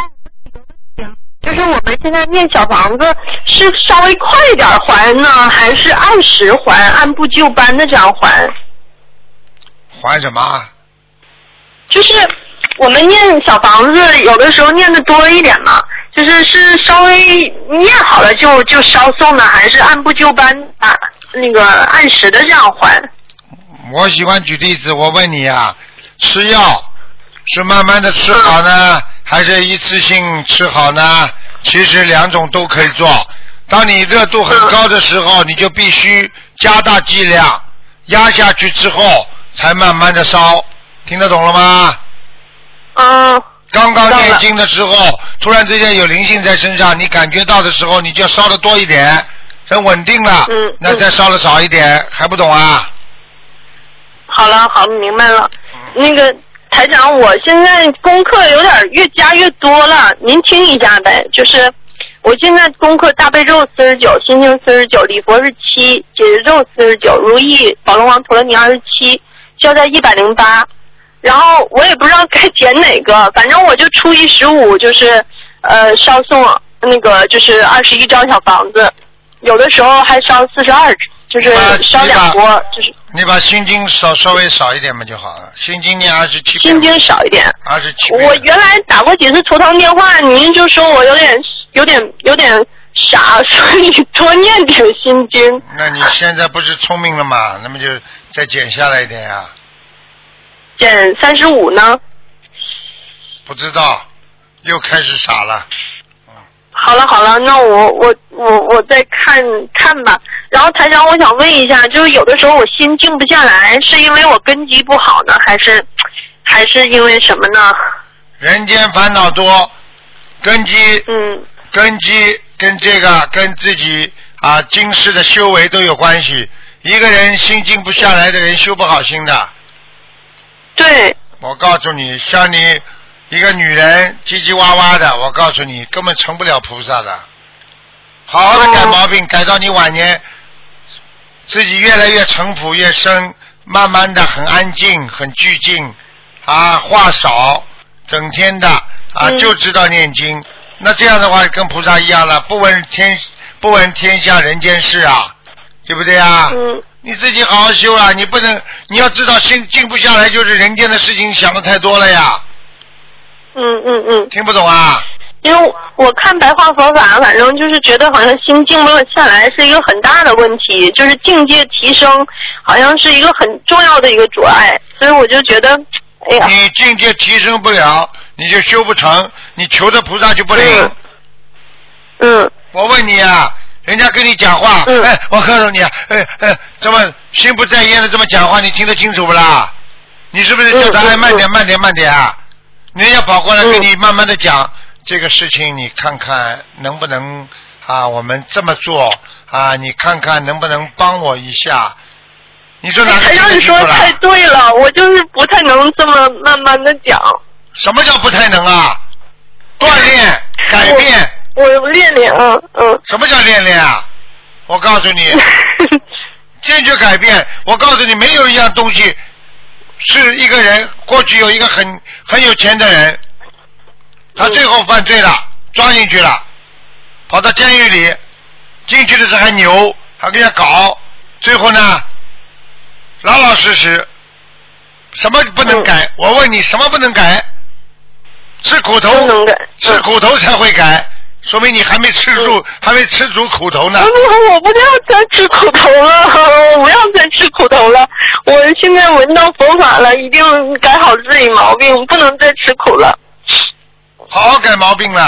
就是我们现在念小房子是稍微快一点还呢，还是按时还，按部就班的这样还？还什么？就是我们念小房子，有的时候念的多一点嘛，就是是稍微念好了就就稍送呢，还是按部就班啊？那个按时的这样还？我喜欢举例子，我问你啊，吃药是慢慢的吃好呢？还是一次性吃好呢？其实两种都可以做。当你热度很高的时候，你就必须加大剂量，压下去之后才慢慢的烧。听得懂了吗？嗯。刚刚念经的时候，突然之间有灵性在身上，你感觉到的时候，你就烧的多一点，等稳定了，嗯，那再烧的少一点，还不懂啊？好了，好，明白了。那个。台长，我现在功课有点越加越多了，您听一下呗。就是我现在功课大悲咒四十九，心经四十九，礼佛是七，解结咒四十九，如意宝龙王陀罗尼二十七，消灾一百零八。然后我也不知道该减哪个，反正我就初一十五就是呃烧送那个就是二十一张小房子，有的时候还烧四十二，就是烧两波，就是。你把心经少稍微少一点嘛就好了，心经念二十七心经少一点。二十七我原来打过几次图腾电话，您就说我有点有点有点傻，所以多念点心经。那你现在不是聪明了吗？那么就再减下来一点呀。减三十五呢？不知道，又开始傻了。好了好了，那我我我我再看看吧。然后台长，我想问一下，就是有的时候我心静不下来，是因为我根基不好呢，还是还是因为什么呢？人间烦恼多，根基嗯，根基跟这个跟自己啊今世的修为都有关系。一个人心静不下来的人，修不好心的。对。我告诉你，像你。一个女人唧唧哇哇的，我告诉你，根本成不了菩萨的。好好的改毛病，改到你晚年，自己越来越城府越深，慢慢的很安静，很寂静，啊，话少，整天的啊就知道念经。那这样的话跟菩萨一样了，不闻天不闻天下人间事啊，对不对啊？嗯。你自己好好修啊，你不能，你要知道心静不下来，就是人间的事情想的太多了呀。嗯嗯嗯，听不懂啊？因为我看白话佛法，反正就是觉得好像心静不下来是一个很大的问题，就是境界提升好像是一个很重要的一个阻碍，所以我就觉得，哎呀，你境界提升不了，你就修不成，你求的菩萨就不灵。嗯。我问你啊，人家跟你讲话，哎，我告诉你，哎哎，这么心不在焉的这么讲话，你听得清楚不啦？你是不是叫他哎慢点慢点慢点啊？人家跑过来跟你慢慢的讲这个事情，你看看能不能啊？我们这么做啊？你看看能不能帮我一下？你说哪个让你说太对了，我就是不太能这么慢慢的讲。什么叫不太能啊？锻炼改变。我练练啊，嗯。什么叫练练啊？我告诉你，坚决改变。我告诉你，没有一样东西。是一个人，过去有一个很很有钱的人，他最后犯罪了，抓进去了，跑到监狱里，进去的时候还牛，还跟人家搞，最后呢，老老实实，什么不能改？我问你，什么不能改？吃苦头，吃苦头才会改，说明你还没吃住，还没吃足苦头呢。我我不要再吃苦头了，我不要再吃苦头了。我现在闻到佛法了，一定改好自己毛病，不能再吃苦了。好好改毛病了。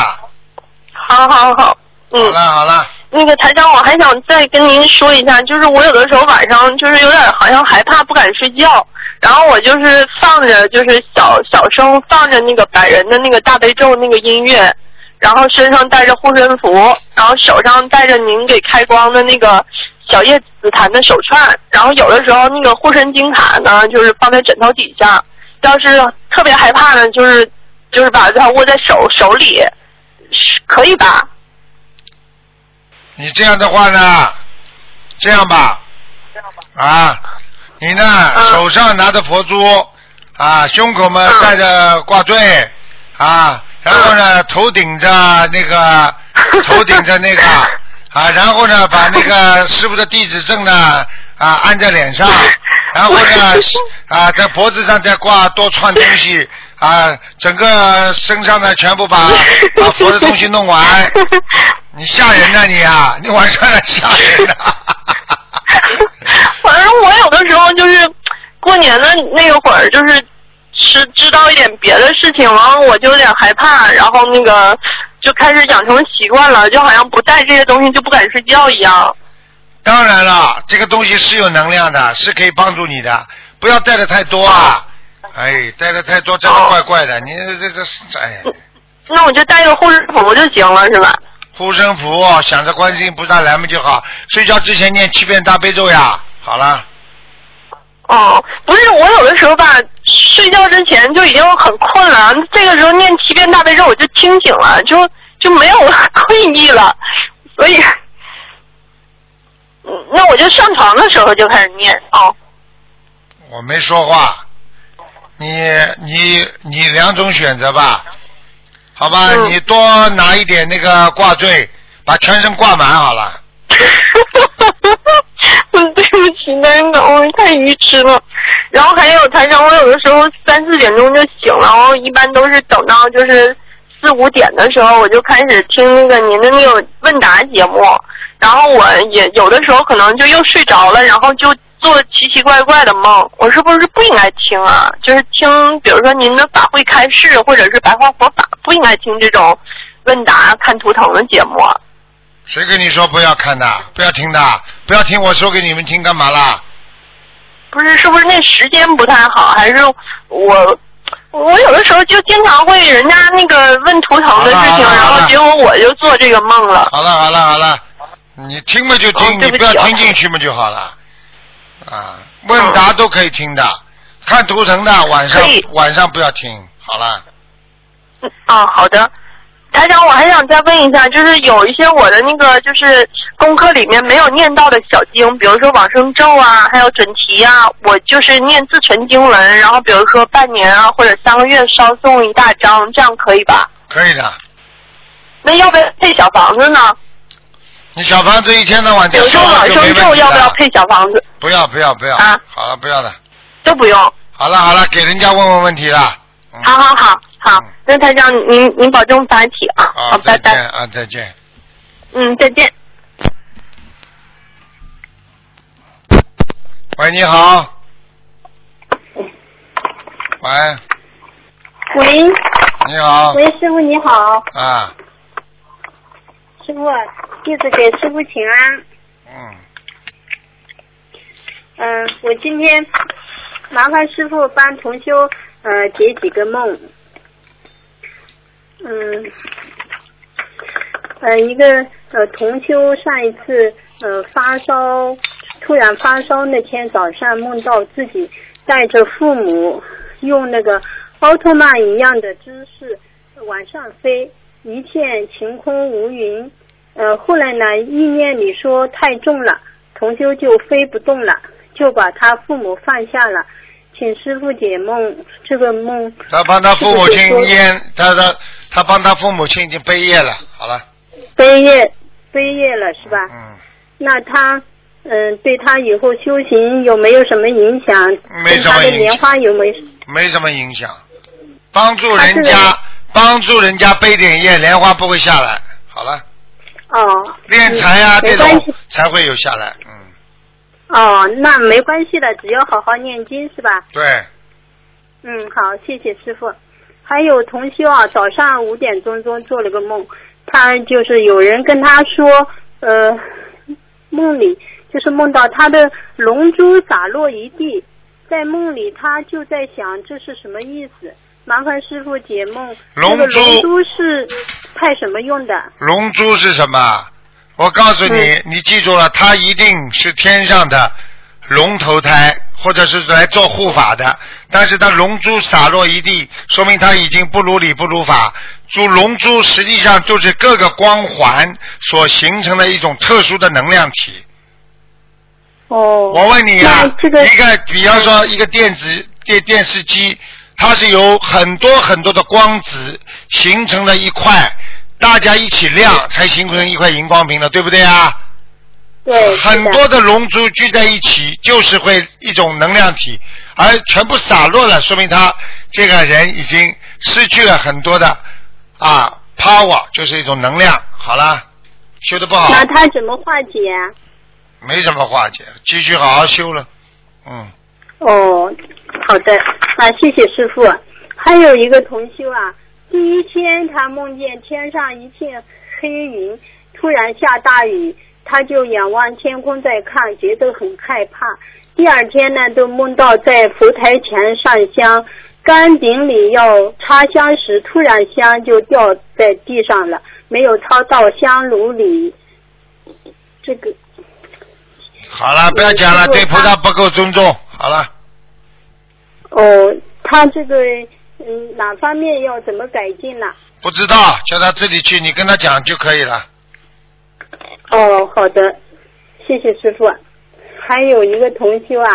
好好好，嗯。好了好了，那个台长，我还想再跟您说一下，就是我有的时候晚上就是有点好像害怕，不敢睡觉，然后我就是放着就是小小声放着那个百人的那个大悲咒那个音乐，然后身上带着护身符，然后手上带着您给开光的那个小叶紫檀的手串，然后有的时候那个护身金卡呢，就是放在枕头底下，要是特别害怕呢，就是就是把它握在手手里，是可以吧？你这样的话呢，这样吧，啊，你呢、手上拿着佛珠，啊，胸口嘛戴着挂坠，啊，然后呢头顶着那个头顶着那个，啊，然后呢把那个师傅的弟子证呢啊按在脸上，然后呢啊在脖子上再挂多串东西。啊，整个身上呢，全部把把佛的东西弄完，你吓人呐、你啊！你晚上吓人呐、反正我有的时候就是过年的那个会儿，就是知知道一点别的事情，然后我就有点害怕，然后那个就开始养成习惯了，就好像不带这些东西就不敢睡觉一样。当然了，这个东西是有能量的，是可以帮助你的，不要带的太多啊！哎，带的太多真的怪怪的，你这这哎，那我就带个护身符就行了，是吧？护身符想着观世音菩萨来嘛就好，睡觉之前念七遍大悲咒呀，好了。哦，不是，我有的时候吧，睡觉之前就已经很困了，这个时候念七遍大悲咒我就清醒了，就就没有困意了，所以，嗯那我就上床的时候就开始念哦。我没说话，你你你两种选择吧，好吧，嗯你多拿一点那个挂坠，把全身挂满好了。嗯，对不起，台长，我太愚痴了。然后还有台长，我有的时候三四点钟就醒了，然后一般都是等到就是四五点的时候，我就开始听那个您的那个问答节目，然后我也有的时候可能就又睡着了，然后就做奇奇怪怪的梦。我是不是不应该听啊？就是听，比如说您的法会开示，或者是白话佛法，不应该听这种问答看图腾的节目。谁跟你说不要看的，不要听的，不要听我说给你们听干嘛啦？不是，是不是那时间不太好？还是我我有的时候就经常会人家那个问图腾的事情，然后结果我就做这个梦了。好了好了好了，你听嘛就听，你不要听进去嘛就好了。啊，问答都可以听的，看图腾的晚上晚上不要听，好了。啊，好的。台长，我还想再问一下，就是有一些我的那个就是功课里面没有念到的小经，比如说往生咒啊，还有准提啊，我就是念自存经文，然后比如说半年啊或者三个月稍送一大张，这样可以吧？可以的，那要不要配小房子呢？你小房子一天到晚比如在烧往生咒要不要。配小房子？不要不要不要。啊好了，不要了。都不用。好了好了，给人家问问问题了。好好好好，那台长您您保重法体啊，啊，好，拜拜。啊，再见。嗯，再见。喂，你好。喂，喂，你好。喂，师傅你好，啊，师傅，弟子给师傅请安。嗯，嗯、我今天麻烦师傅帮同修呃解几个梦。嗯，呃，一个呃同修上一次呃发烧，突然发烧那天早上梦到自己带着父母用那个奥特曼一样的姿势往上飞，一片晴空无云。呃，后来呢，意念里说太重了，同修就飞不动了，就把他父母放下了，请师傅解梦。这个梦他帮他父母亲是不是说烟，他的他帮他父母亲已经背业了，好了。背业背业了是吧？嗯。那他嗯，对他以后修行有没有什么影响？没什么跟他的影响莲花有没有？没什么影响，帮助人家，帮助人家背点业，莲花不会下来。好了，哦。练财啊这种才会有下来。嗯，哦，那没关系的，只要好好念经是吧？对，嗯，好，谢谢师傅。还有同修啊，早上五点钟钟做了个梦，他就是有人跟他说，呃，梦里就是梦到他的龙珠洒落一地，在梦里他就在想这是什么意思？麻烦师傅解梦。龙珠这个龙珠是派什么用的？龙珠是什么？我告诉你，嗯你记住了，它一定是天上的龙头胎，或者是来做护法的。但是他龙珠洒落一地，说明他已经不如理不如法。珠龙珠实际上就是各个光环所形成的一种特殊的能量体。哦。我问你啊，这个一个比方说一个电子电电视机，它是由很多很多的光子形成了一块，大家一起亮才形成一块荧光屏的，对不对啊？对。很多的龙珠聚在一起，就是会一种能量体，而全部洒落了，说明他这个人已经失去了很多的啊 power，就是一种能量。好了，修的不好，那他怎么化解啊？没什么化解，继续好好修了。嗯。哦，好的，啊，谢谢师傅。还有一个同修啊，第一天他梦见天上一片黑云，突然下大雨，他就仰望天空在看，觉得很害怕。第二天呢，都梦到在佛台前上香，干顶里要插香时，突然香就掉在地上了，没有插到香炉里。这个好了，不要讲了，对菩萨不够尊重。好了，哦，他这个嗯哪方面要怎么改进呢？不知道，叫他自己去，你跟他讲就可以了。哦，好的，谢谢师傅。还有一个同修啊，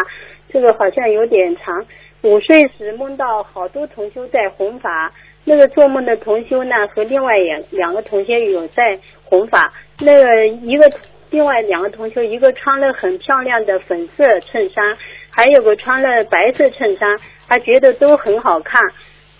这个好像有点长。午睡时梦到好多同修在弘法，那个做梦的同修呢和另外两两个同学有在弘法，那个一个另外两个同修，一个穿了很漂亮的粉色衬衫，还有个穿了白色衬衫，他觉得都很好看。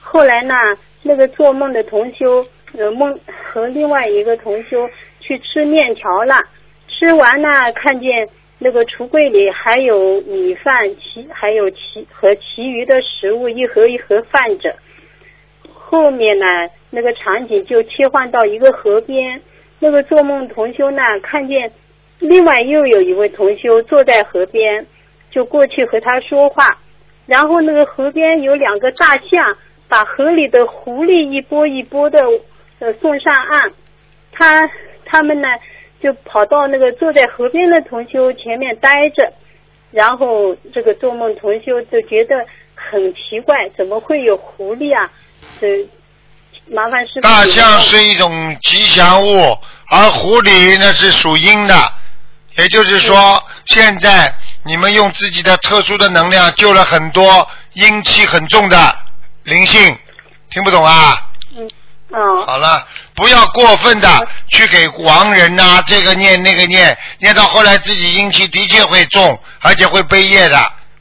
后来呢，那个做梦的同修，呃梦和另外一个同修去吃面条了，吃完呢看见那个橱柜里还有米饭，其还有其和其余的食物一盒一盒放着。后面呢，那个场景就切换到一个河边，那个做梦同修呢看见另外又有一位同修坐在河边，就过去和他说话，然后那个河边有两个大象。把河里的狐狸一波一波的呃送上岸，他他们呢就跑到那个坐在河边的同修前面待着，然后这个做梦同修就觉得很奇怪，怎么会有狐狸啊？这麻烦师傅。大象是一种吉祥物，而狐狸那是属阴的，也就是说，现在你们用自己的特殊的能量救了很多阴气很重的灵性，听不懂啊？嗯，哦。好了，不要过分的去给亡人呐、这个念那个念，念到后来自己阴气的确会重，而且会背业的。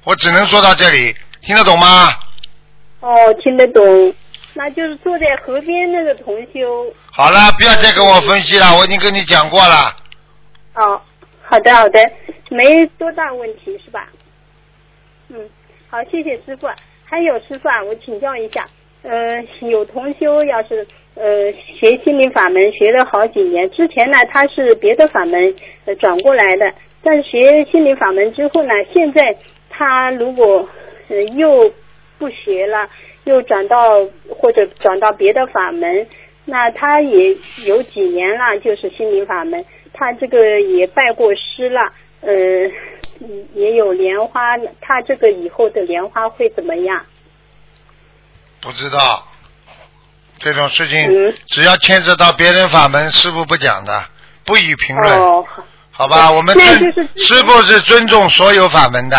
我只能说到这里，听得懂吗？哦，听得懂。那就是坐在河边那个同修。好了，不要再跟我分析了，我已经跟你讲过了。哦，好的好的，没多大问题是吧？嗯，好，谢谢师傅。还有师傅啊，我请教一下，呃，有同修要是呃学心灵法门学了好几年，之前呢他是别的法门转过来的，但学心灵法门之后呢，现在他如果又不学了，又转到或者转到别的法门，那他也有几年了，就是心灵法门，他这个也拜过师了，呃。嗯，也有莲花，他这个以后的莲花会怎么样？不知道这种事情，嗯只要牵扯到别人法门，师傅不讲的，不予评论。哦，好吧，我们那尊就是师傅是尊重所有法门的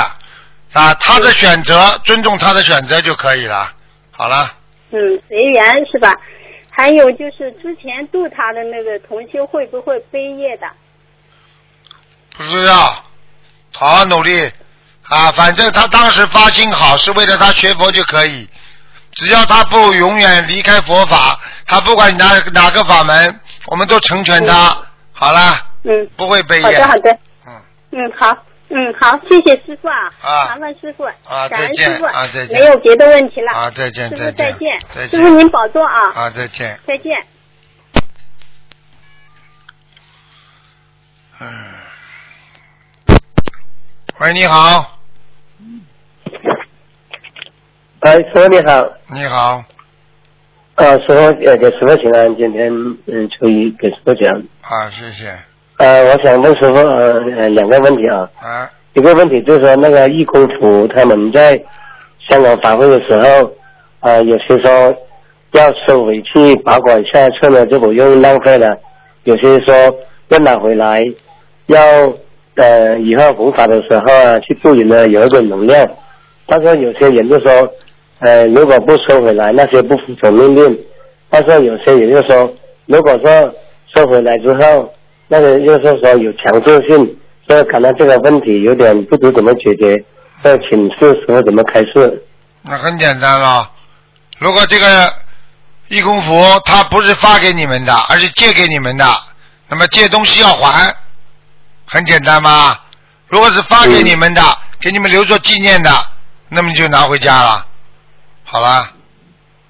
啊，他的选择，尊重他的选择就可以了。好了，嗯，随缘是吧？还有就是之前度他的那个同修会不会背业的？不知道，好好努力啊！反正他当时发心好，是为了他学佛就可以。只要他不永远离开佛法，他不管哪哪个法门，我们都成全他。好了，嗯，不会背业。好的，好的。嗯。嗯，好，嗯，好，谢谢师傅啊。啊麻烦师傅。啊感恩再见师傅。啊再见没有别的问题了。啊再见师傅再见再见。再见师傅您保重啊。啊，再见。再见。嗯。喂，你好，哎，师傅你好，你好，啊，师傅呃给师傅请安，今天嗯初一给师傅讲，啊，谢谢，呃，我想问师傅呃呃两个问题啊，啊，一个问题就是说那个义工服他们在香港法会的时候，呃有些说要收回去保管下次呢就不用浪费了，有些说要拿回来，要呃以后弘法的时候啊去助人呢有一点能量，但是有些人就说，呃如果不收回来那些不服从命令，但是有些人就说，如果说收回来之后，那个就是说有强制性，所以可能这个问题有点不知怎么解决，所以请示时候怎么开示。那很简单了。如果这个义工服他不是发给你们的，而是借给你们的，那么借东西要还，很简单吗？如果是发给你们的，给你们留作纪念的，那么你就拿回家了。好了。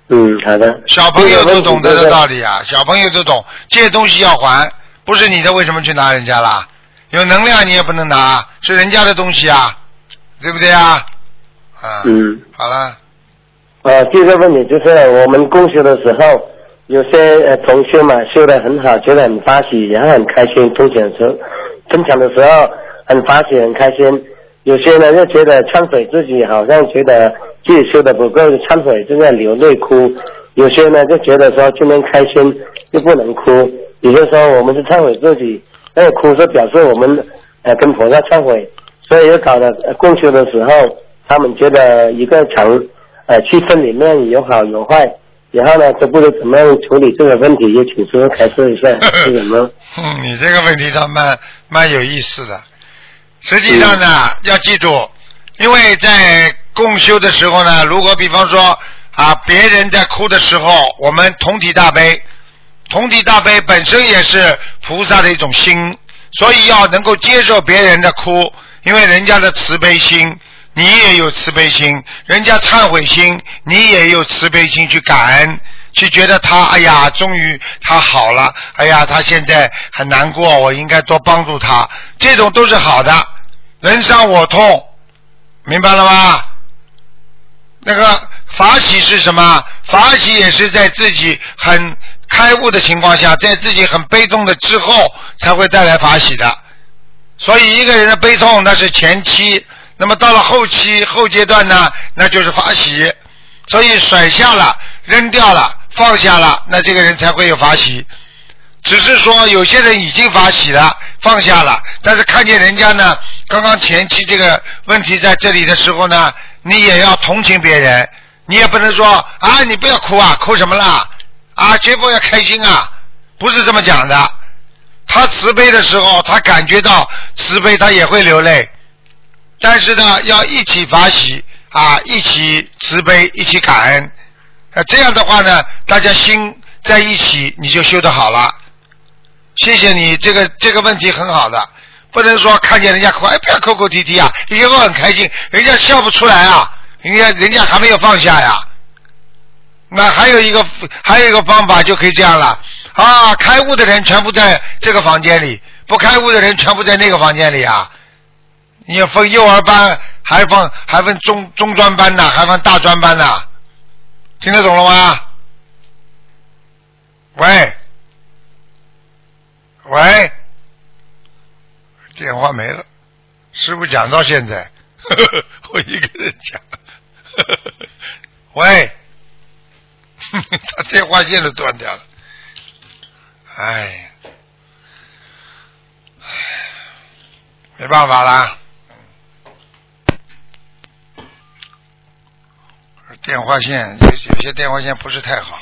嗯，好的。小朋友都懂得的道理啊，小朋友都懂，借东西要还，不是你的为什么去拿人家啦？有能量你也不能拿，是人家的东西啊，对不对啊？啊，嗯，好了，呃，第一个问题就是我们共修的时候，有些呃同学嘛修的很好，觉得很发喜，然后很开心，分享时候分享的时候很发喜很开心。有些呢就觉得忏悔自己好像觉得自己修的不够，忏悔正在流泪哭。有些呢就觉得说今天开心就不能哭，也就是说我们是忏悔自己，那个哭是表示我们呃跟菩萨忏悔，所以又搞得呃共修的时候，他们觉得一个城呃气氛里面有好有坏，然后呢都不知怎么样处理这个问题，也请师傅开示一下 是什么？嗯，你这个问题倒蛮蛮有意思的。实际上呢，要记住，因为在共修的时候呢，如果比方说啊，别人在哭的时候，我们同体大悲，同体大悲本身也是菩萨的一种心，所以要能够接受别人的哭，因为人家的慈悲心，你也有慈悲心，人家忏悔心，你也有慈悲心去感恩。去觉得他，哎呀，终于他好了，哎呀，他现在很难过，我应该多帮助他，这种都是好的。人伤我痛，明白了吗？那个法喜是什么？法喜也是在自己很开悟的情况下，在自己很悲痛的之后，才会带来法喜的。所以一个人的悲痛那是前期，那么到了后期后阶段呢，那就是法喜。所以甩下了、扔掉了、放下了，那这个人才会有法喜。只是说有些人已经法喜了、放下了，但是看见人家呢，刚刚前期这个问题在这里的时候呢，你也要同情别人，你也不能说啊，你不要哭啊，哭什么啦？啊，学佛要开心啊，不是这么讲的。他慈悲的时候，他感觉到慈悲，他也会流泪，但是呢，要一起法喜。啊，一起慈悲，一起感恩，啊，这样的话呢，大家心在一起，你就修得好了。谢谢你，这个这个问题很好的，不能说看见人家哭，哎，不要哭哭啼啼啊，以后很开心，人家笑不出来啊，人家人家还没有放下呀。那还有一个还有一个方法就可以这样了啊，开悟的人全部在这个房间里，不开悟的人全部在那个房间里啊。你要分幼儿班。还分还分中中专班呢，还分大专班呢，听得懂了吗？喂，喂，电话没了，师傅讲到现在，呵呵我一个人讲，呵呵喂，他电话线都断掉了，哎，没办法啦。电话线有有些电话线不是太好。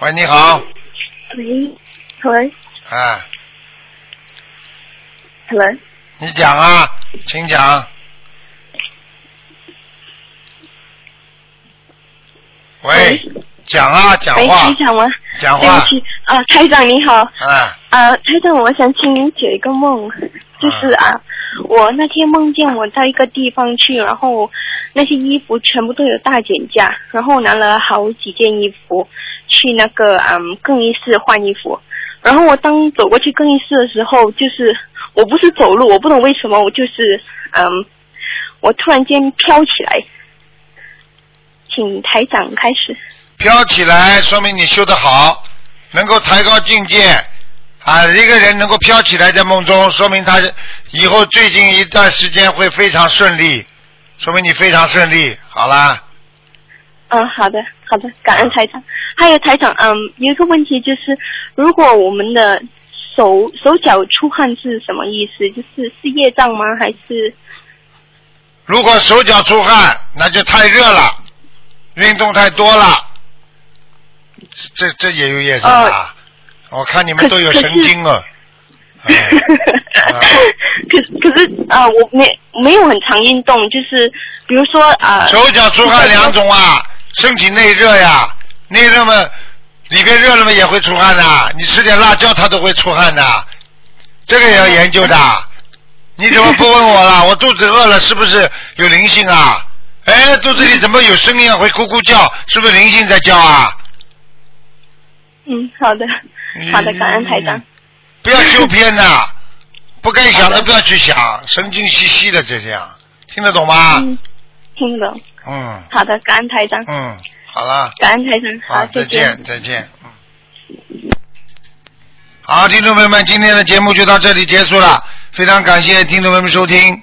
喂，你好。喂，Hello，Hello，哎，你讲啊，请讲。喂，讲啊，讲喂，话台，长吗？讲话。对不，起啊，台长你好。啊，啊，台长，我想请您解一个梦，就是啊，我那天梦见我到一个地方去，然后那些衣服全部都有大减价，然后拿了好几件衣服去那个嗯更衣室换衣服，然后我当走过去更衣室的时候，就是我不是走路，我不懂为什么我就是嗯，我突然间飘起来，请台长开始。飘起来，说明你修得好，能够抬高境界。啊，一个人能够飘起来在梦中，说明他以后最近一段时间会非常顺利，说明你非常顺利。好啦，嗯，好的，好的，感恩台长。还有台长，嗯，有一个问题就是，如果我们的手手脚出汗是什么意思？就是是业障吗？还是如果手脚出汗，那就太热了，运动太多了，这这也有业障啊！我看你们都有神经啊！可 可是啊、我没没有很常运动，就是比如说啊，手脚出汗两种啊，身体内热呀，内热嘛，里边热了嘛也会出汗的，你吃点辣椒它都会出汗的，这个也要研究的。你怎么不问我了？我肚子饿了，是不是有灵性啊？哎，肚子里怎么有声音啊？会咕咕叫，是不是灵性在叫啊？嗯，好的，好的，感恩台长。不要修偏呐，不该想的不要去想，神经兮兮的这样，听得懂吗？嗯，听得懂。嗯好的，感恩台长。嗯，好了。感恩台长，好，再再见，再见。嗯。好，听众朋友们，今天的节目就到这里结束了，非常感谢听众朋友们收听。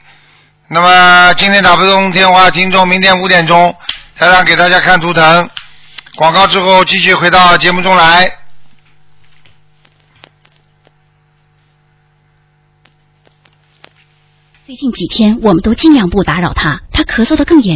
那么今天打不通电话，听众明天五点钟，台长给大家看图腾。广告之后继续回到节目中来。最近几天，我们都尽量不打扰他，他咳嗽的更严